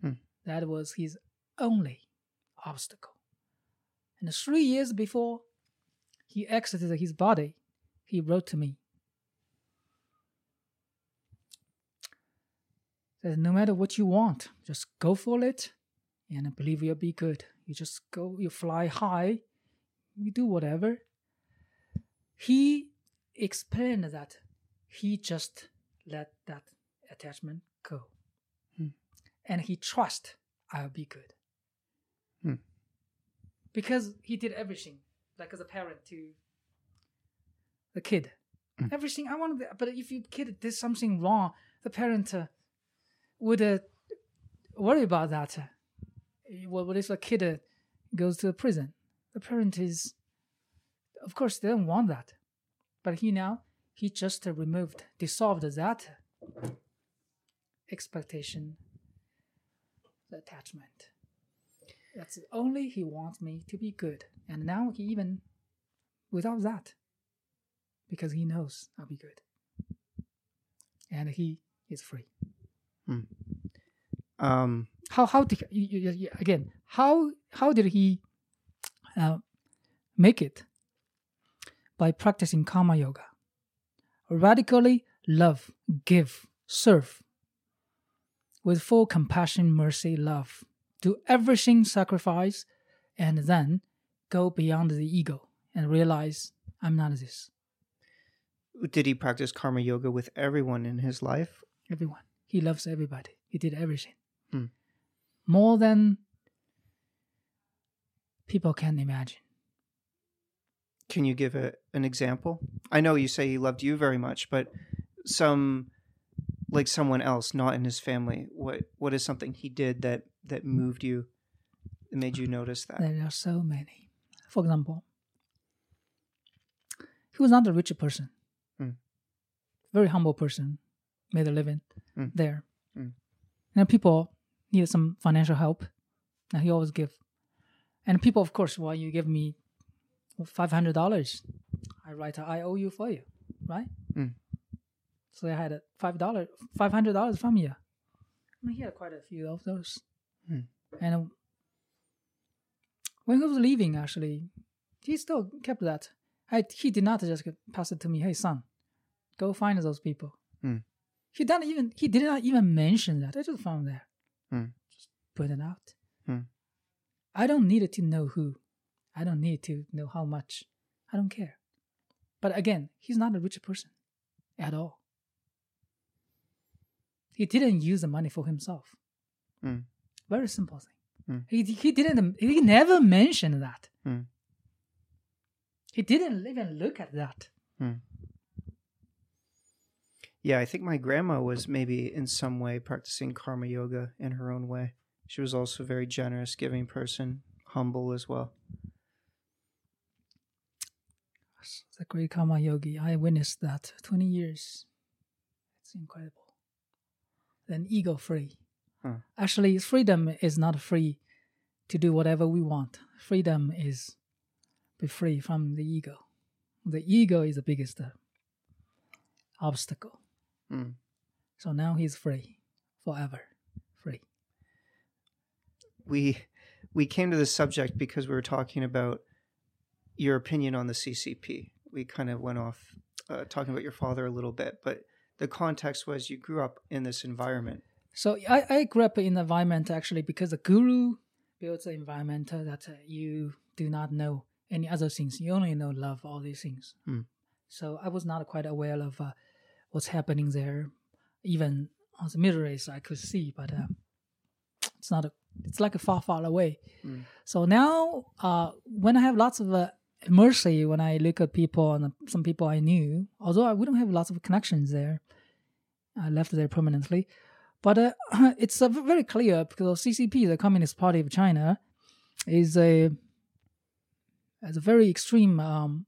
Hmm. That was his only obstacle. And three years before he exited his body, he wrote to me that no matter what you want, just go for it and I believe you'll be good. You just go, you fly high, you do whatever. He explained that he just let that attachment go. Hmm. And he trust I'll be good. Because he did everything, like as a parent to the kid. Mm. Everything I wanted, but if your kid did something wrong, the parent uh, would uh, worry about that. Uh, what, what if a kid uh, goes to prison? The parent is, of course, they don't want that. But he now, he just uh, removed, dissolved that expectation, the attachment. That's only he wants me to be good. And now he even, without that, because he knows I'll be good. And he is free. Um, How how did you, you, again? How how did he uh, make it? By practicing karma yoga, radically love, give, serve, with full compassion, mercy, love, do everything, sacrifice, and then go beyond the ego and realize I'm not this. Did he practice karma yoga with everyone in his life? Everyone. He loves everybody. He did everything. Hmm. More than people can imagine. Can you give a, an example? I know you say he loved you very much, but some like someone else not in his family what what is something he did that that moved you that made you notice that There are so many. For example, he was not a rich person. Hmm. Very humble person, made a living Hmm. there. Hmm. And people needed some financial help, and he always give. And people, of course, well, you give me five hundred dollars, I write a I owe you for you, right? Hmm. So I had a five dollar, five hundred dollars from you. I mean, he had quite a few of those, Hmm. and um, when he was leaving, actually, he still kept that. I, he did not just pass it to me. Hey, son, go find those people. Hmm. He didn't even he did not even mention that. I just found there. Hmm. Just put it out. Hmm. I don't need to know who. I don't need to know how much. I don't care. But again, he's not a rich person at all. He didn't use the money for himself. Very simple thing. Hmm. He he didn't. He never mentioned that. Hmm. He didn't even look at that. yeah i think my grandma was maybe in some way practicing karma yoga in her own way she was also a very generous giving person humble as well The great karma yogi. I witnessed that. Twenty years. It's incredible. Then ego free. Huh. Actually, freedom is not free to do whatever we want. Freedom is be free from the ego. The ego is the biggest uh, obstacle. Hmm. So now he's free forever. Free. we we came to this subject because we were talking about your opinion on the CCP. We kind of went off uh, talking about your father a little bit, but the context was you grew up in this environment. So I, I grew up in environment actually because the guru builds an environment that you do not know any other things. You only know love, all these things. Hmm. So I was not quite aware of uh, what's happening there. Even on the Middle East, I could see, but uh, it's not. A, it's like a far, far away. Hmm. So now, uh, when I have lots of uh, mercy, when I look at people and some people I knew, although I, we don't have lots of connections there, I left there permanently. But uh, it's uh, very clear because CCP, the Communist Party of China, is a is a very extreme um,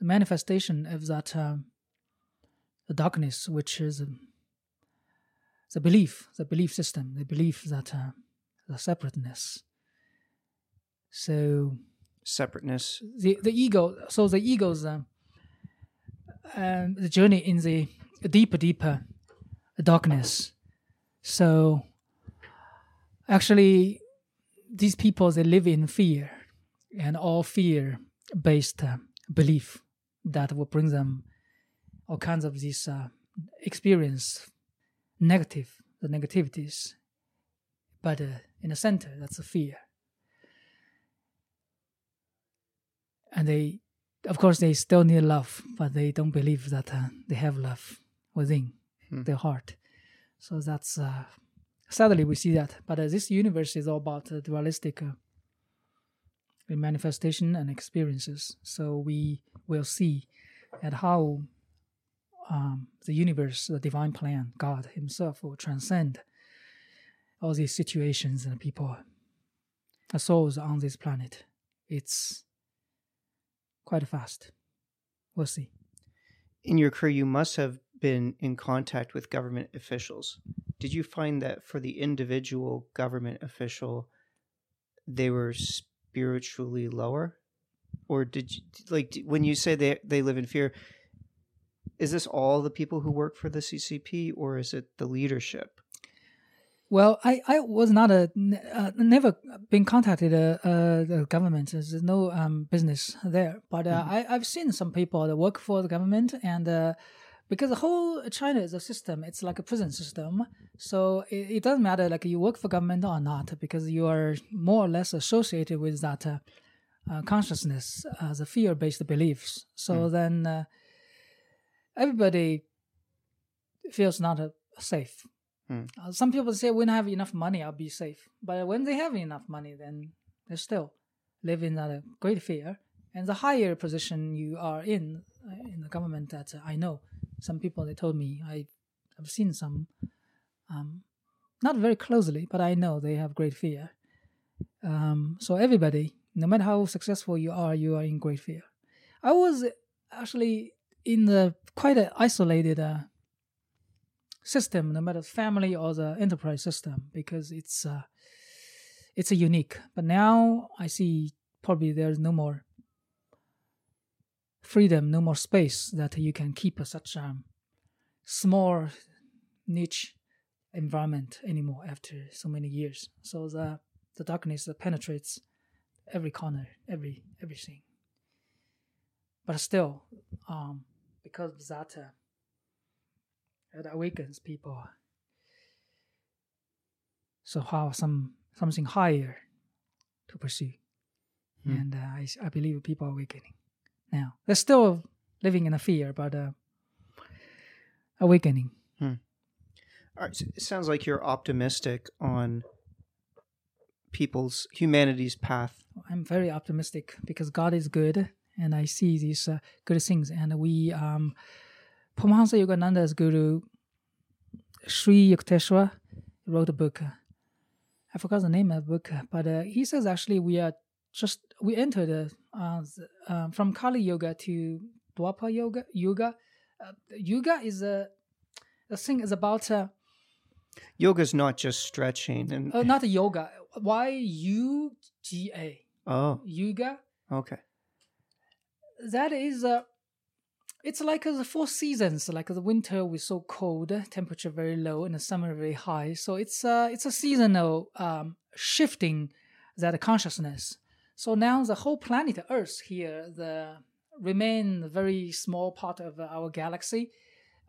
manifestation of that um, the darkness, which is um, the belief, the belief system, the belief that uh, the separateness. So Separateness. the the ego, so the ego's um, um, the journey in the deeper, deeper darkness. So actually, these people they live in fear, and all fear-based uh, belief that will bring them all kinds of these uh, experience, negative, the negativities. But uh, in the center, that's a fear. And they, of course, they still need love, but they don't believe that uh, they have love within Hmm. their heart. So that's uh, sadly we see that. But uh, this universe is all about uh, dualistic uh, manifestation and experiences. So we will see at how um, the universe, the divine plan, God Himself will transcend all these situations and people, the souls on this planet. It's quite fast. We'll see. In your career, you must have been in contact with government officials. Did you find that for the individual government official, they were spiritually lower? Or did you, like, when you say they, they live in fear, is this all the people who work for the CCP or is it the leadership? Well, I, I was not a uh, never been contacted uh, uh, the government. There's no um, business there, but uh, Mhm. I I've seen some people that work for the government and uh, because the whole China is a system. It's like a prison system. So it, it doesn't matter like you work for government or not because you are more or less associated with that uh, uh, consciousness as a fear-based beliefs. So then uh, everybody feels not uh, safe. Uh, some people say when I have enough money, I'll be safe. But when they have enough money, then they still live in a great fear. And the higher position you are in uh, in the government, that uh, I know, some people they told me I have seen some, um, not very closely, but I know they have great fear. Um, so everybody, no matter how successful you are, you are in great fear. I was actually in the quite an isolated uh, system, no matter family or the enterprise system, because it's uh, it's a unique. But now I see probably there's no more freedom, no more space that you can keep such a small niche environment anymore after so many years. So the the darkness penetrates every corner, every everything. But still, um, because of that, uh, it awakens people. So how some something higher to pursue, Hmm. and uh, I I believe people are awakening now. They're still living in a fear, but uh, awakening. All right, so it sounds like you're optimistic on people's humanity's path. I'm very optimistic because God is good, and I see these uh, good things. And we, um, Paramahansa Yogananda's guru, Sri Yukteswar, wrote a book. I forgot the name of the book, but uh, he says actually we are just we entered uh, uh, from Kali Yuga to Dwapar Yuga. Yoga, uh, yoga is a the thing is about uh, is not just stretching and uh, not yoga. Y U G A. oh, Yoga. okay. that is uh, it's like uh, the four seasons like the winter was so cold temperature very low and the summer very high so it's uh, it's a seasonal um, shifting that consciousness so now the whole planet earth here the remain very small part of our galaxy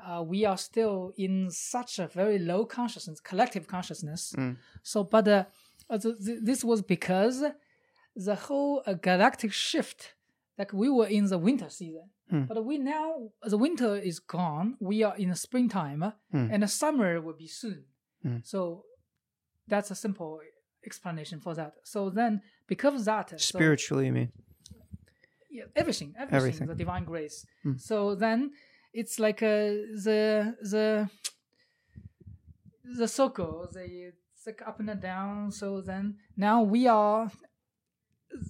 uh, we are still in such a very low consciousness collective consciousness Mm. so but uh, uh, th- th- this was because the whole uh, galactic shift like we were in the winter season Hmm. but we now the winter is gone we are in the springtime Hmm. and the summer will be soon Hmm. so that's a simple explanation for that so then because of that so- Spiritually, I mean. yeah, everything, everything, Everything. the divine grace. Hmm. So then it's like uh, the the the circle, the it's like up and down. So then now we are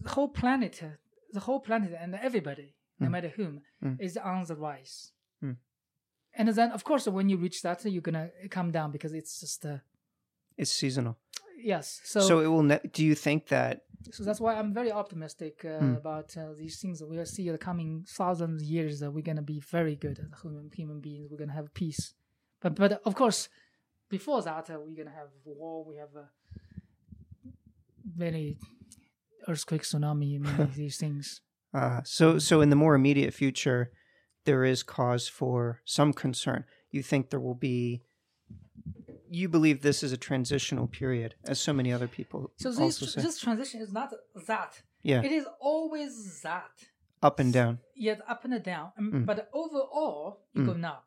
the whole planet, the whole planet, and everybody, no Hmm. matter whom, Hmm. is on the rise. Hmm. And then, of course, when you reach that, you're gonna come down because it's just uh, It's seasonal. yes. So, So it will. Ne- do you think that? So that's why I'm very optimistic uh, Hmm. about uh, these things that we'll see in the coming thousands of years that we're gonna be very good as human human beings. We're gonna have peace, but but of course, before that uh, we're gonna have war. We have uh, many earthquake, tsunami, many these things. Uh, so so in the more immediate future, there is cause for some concern. You think there will be. You believe this is a transitional period, as so many other people So also this say. this transition is not that. yeah, It is always that. up and down. yeah, up and down. Um, Mm. But overall, you're Mm. going up.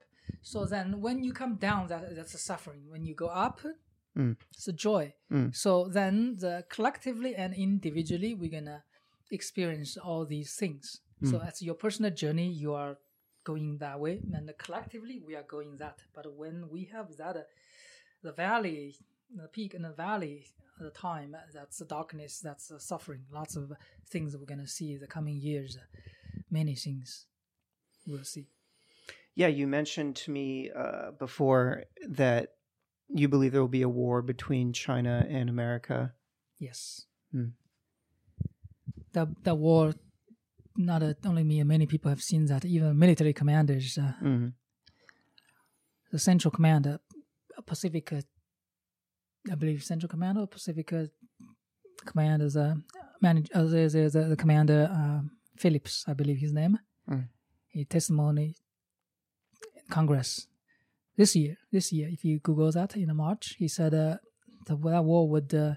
So then, when you come down, that that's a suffering. When you go up, Mm. it's a joy. Mm. So then, the collectively and individually, we're gonna experience all these things. So Mm. as your personal journey, you are going that way, and collectively, we are going that. But when we have that, the valley, the peak and the valley, at the time, that's the darkness, that's the suffering. Lots of things we're gonna see in the coming years. Many things we'll see. Yeah, you mentioned to me uh, before that you believe there will be a war between China and America. Yes. Hmm. The the war, not uh, only me, many people have seen that. Even military commanders, uh, hmm the Central Command, Pacific, uh, I believe Central Command or Pacific uh, Command is a manage. Uh, the, the, commander uh, Phillips, I believe his name. Mm. He testimony. Congress this year. This year, if you Google that in March, he said uh, the, that war would uh,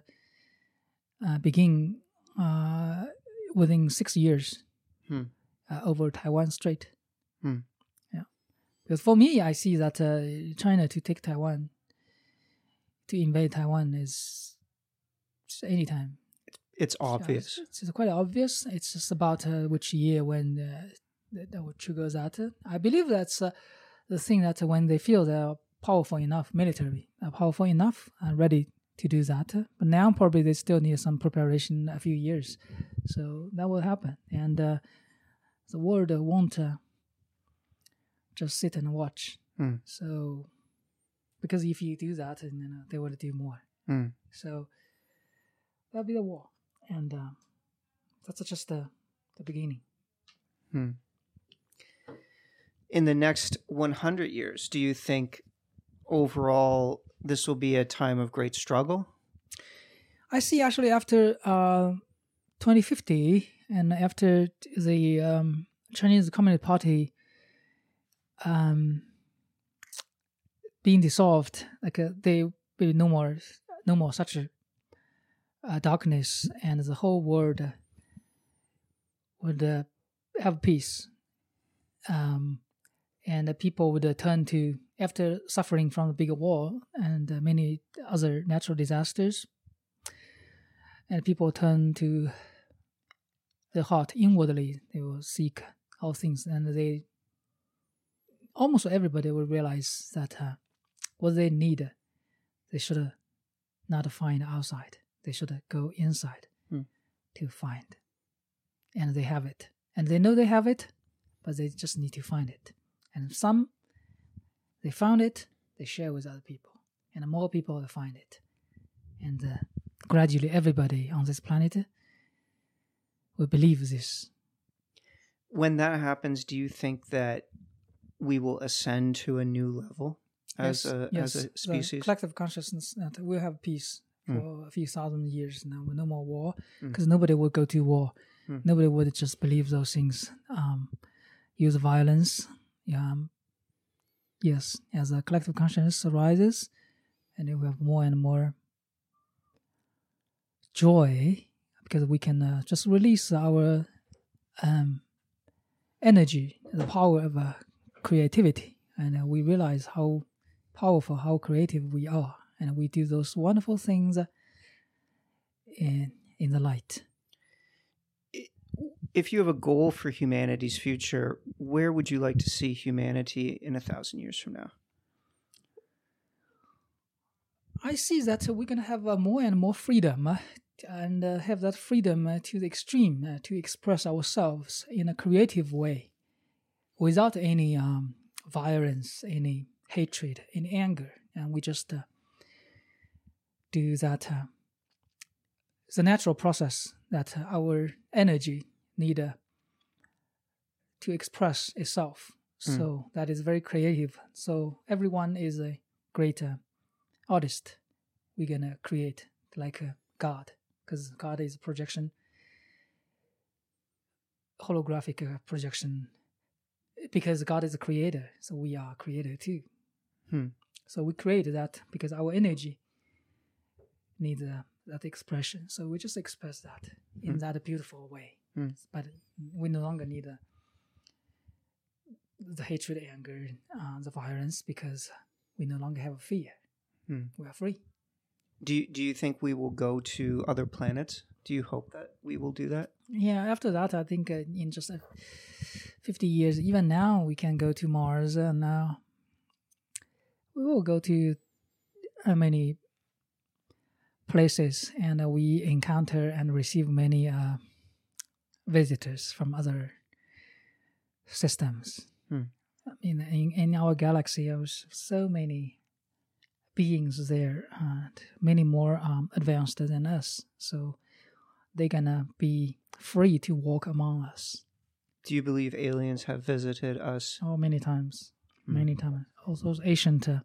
uh, begin uh, within six years Hmm. uh, over Taiwan Strait. Hmm. Yeah, because for me, I see that uh, China to take Taiwan, to invade Taiwan is just anytime. It's Yeah, obvious. It's, it's quite obvious. It's just about uh, which year when uh, that, that would trigger that. I believe that's uh, the thing that when they feel they're powerful enough, military, are powerful enough, and ready to do that. But now probably they still need some preparation, a few years. So that will happen, and uh, the world won't uh, just sit and watch. Hmm. So because if you do that, and you know, they will do more. Hmm. So that'll be the war, and uh, that's just the the beginning. In the next 100 years, do you think overall this will be a time of great struggle? I see actually after uh, 2050 and after the um, Chinese Communist Party um, being dissolved, like uh, they will be no more, no more such uh, darkness, and the whole world uh, would uh, have peace. Um, and the people would uh, turn to after suffering from the big war and uh, many other natural disasters and people turn to the heart inwardly they will seek all things and they almost everybody will realize that what they need they should not find outside. They should go inside Hmm. to find. And they have it. And they know they have it but they just need to find it. And some they found it they share with other people. And more people will find it and uh, gradually everybody on this planet will believe this. When that happens, do you think that we will ascend to a new level as Yes, a yes, as a the species? collective consciousness that we'll have peace Mm. for a few thousand years now, no more war, Mm. because nobody would go to war. Mm. Nobody would just believe those things, um, use violence. Yeah, um, yes, as a collective consciousness arises, and we have more and more joy because we can uh, just release our um, energy, the power of uh, creativity, and uh, we realize how powerful, how creative we are, and we do those wonderful things in in the light. if you have a goal for humanity's future, where would you like to see humanity in a thousand years from now? I see that we're gonna have uh, more and more freedom, uh, and uh, have that freedom to the extreme to express ourselves in a creative way, without any um, violence, any hatred, any anger, and we just uh, do that. Uh, it's a natural process that uh, our energy need uh, to express itself. So that is very creative. So everyone is a great uh, artist. We're gonna create like a God, because God is a projection, holographic uh, projection. Because God is a creator, so we are creator too. Hmm. So we create that because our energy needs uh, that expression. So we just express that in that beautiful way. Hmm. But we no longer need uh, the hatred, anger, uh, the violence because we no longer have fear. Hmm. We are free. Do you, do you think we will go to other planets? Do you hope that we will do that? Yeah, after that, I think uh, in just uh, 50 years, even now, we can go to Mars and uh, we will go to uh, many places and uh, we encounter and receive many uh, visitors from other systems. Hmm. I mean, in, in our galaxy, there's so many beings there, many more um, advanced than us. So they're gonna be free to walk among us. Do you believe aliens have visited us? Oh, many times. Many times. All those ancient uh,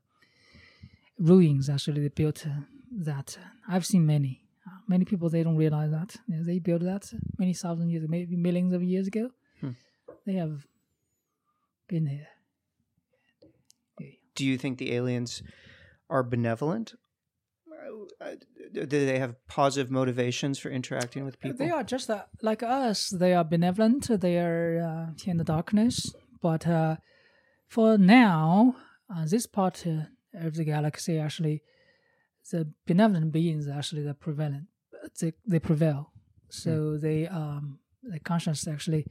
ruins actually they built uh, that. I've seen many. Uh, many people they don't realize that they built that many thousand years, maybe millions of years ago. Hmm. They have been here. do you think the aliens are benevolent? Do they have positive motivations for interacting with people? They are just uh, like us. They are benevolent. They are uh, in the darkness. But uh, for now, uh, this part uh, of the galaxy actually, the benevolent beings actually the prevalent. They, they prevail. So they um the conscience actually,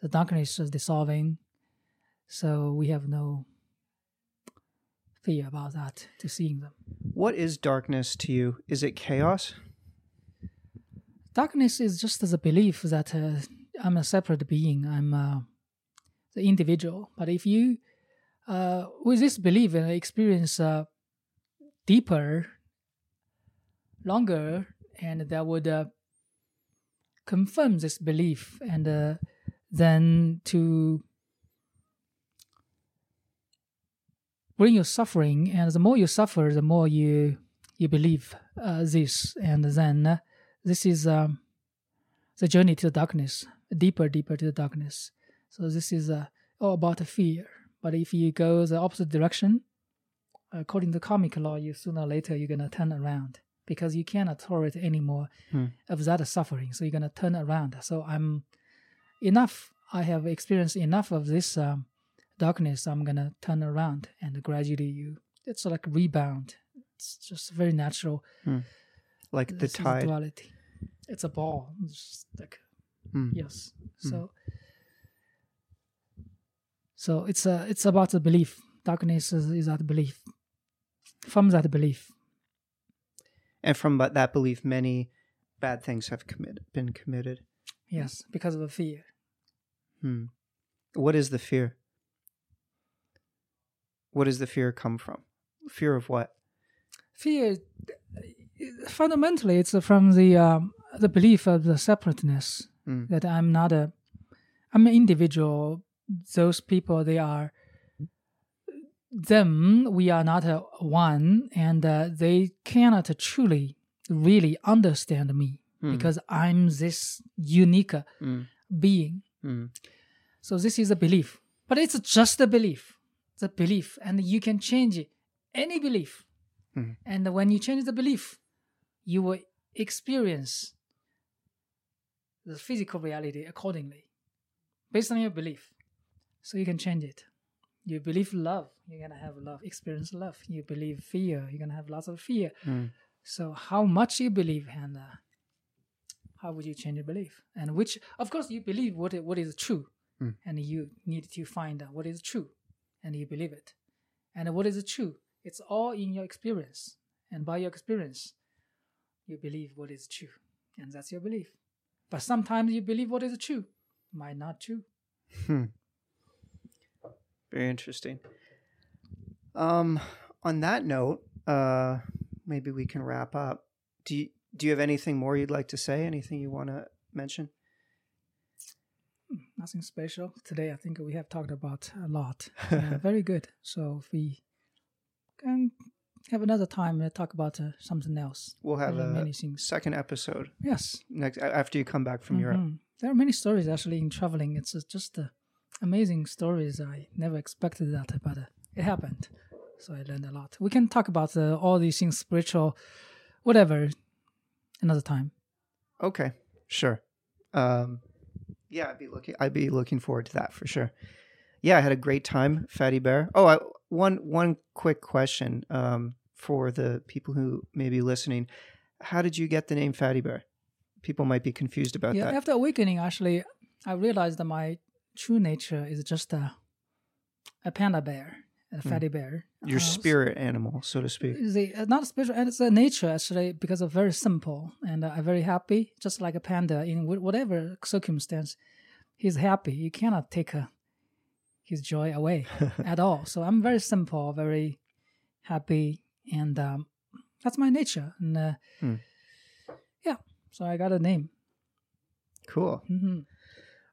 the darkness is dissolving. So we have no fear about that to seeing them. What is darkness to you? Is it chaos? darkness is just as a belief that uh, I'm a separate being. I'm uh, the individual. But if you, uh, with this belief and experience uh, deeper, longer, and that would uh, confirm this belief, and uh, then to bring you suffering, and the more you suffer, the more you you believe uh, this, and then uh, this is um, the journey to the darkness, deeper, deeper to the darkness. So this is uh, all about fear. But if you go the opposite direction, according to karmic law, you sooner or later you're gonna turn around because you cannot tolerate anymore Hmm. of that suffering. So you're gonna turn around. So I'm enough. I have experienced enough of this um, darkness. I'm gonna turn around and gradually you. It's like rebound. It's just very natural. Like the tide? duality. It's a ball. It's like Hmm. yes. So so it's a it's about the belief. Darkness is, is that belief. From that belief. And from that belief, many bad things have commit, been committed. Yes, because of the fear. Hmm. What is the fear? What does the fear come from? Fear of what? Fear fundamentally it's from the um, the belief of the separateness Mm. that I'm not a I'm an individual. Those people they are them. We are not one, and uh, they cannot truly really understand me Mm. because I'm this unique Mm. being. Mm. So this is a belief, but it's just a belief. It's a belief, and you can change it. Any belief, Mhm. and when you change the belief, you will experience the physical reality accordingly, based on your belief. So you can change it. You believe love, you're gonna have love, experience love. You believe fear, you're gonna have lots of fear. Mm. So how much you believe, and uh, how would you change your belief? And which, of course, you believe what what is true, Mm. and you need to find out what is true, and you believe it. And what is true? It's all in your experience, and by your experience, you believe what is true, and that's your belief. But sometimes you believe what is true, might not true. Hmm. Very interesting. Um, on that note, uh, maybe we can wrap up. Do you, do you have anything more you'd like to say? Anything you want to mention? Nothing special today. I think we have talked about a lot. Yeah, very good. So if we can have another time to talk about uh, something else. We'll have a many things. second episode Yes. next after you come back from Europe. Mhm. There are many stories actually in traveling. It's uh, just uh, amazing stories. I never expected that, but uh, it happened. So I learned a lot. We can talk about uh, all these things, spiritual, whatever, another time. Okay, sure. Um, yeah, I'd be looking. I'd be looking forward to that for sure. Yeah, I had a great time, Fatty Bear. Oh, I, one one quick question um, for the people who may be listening: How did you get the name Fatty Bear? People might be confused about that. Yeah, that. after awakening, actually, I realized that my true nature is just a, a panda bear, a fatty bear. Your Uh, spirit animal, so to speak. the uh, not spiritual it's a nature actually because of very simple and uh, very happy just like a panda in wh- whatever circumstance he's happy you cannot take uh, his joy away at all so I'm very simple very happy and um, that's my nature and uh, Hmm. yeah so I got a name Cool. hmm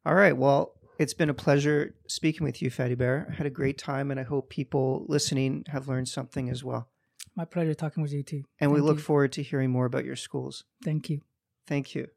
All right. Well, it's been a pleasure speaking with you, Fatty Bear. I had a great time, and I hope people listening have learned something as well. my pleasure talking with you too And we look you. forward to hearing more about your schools. thank you Thank you.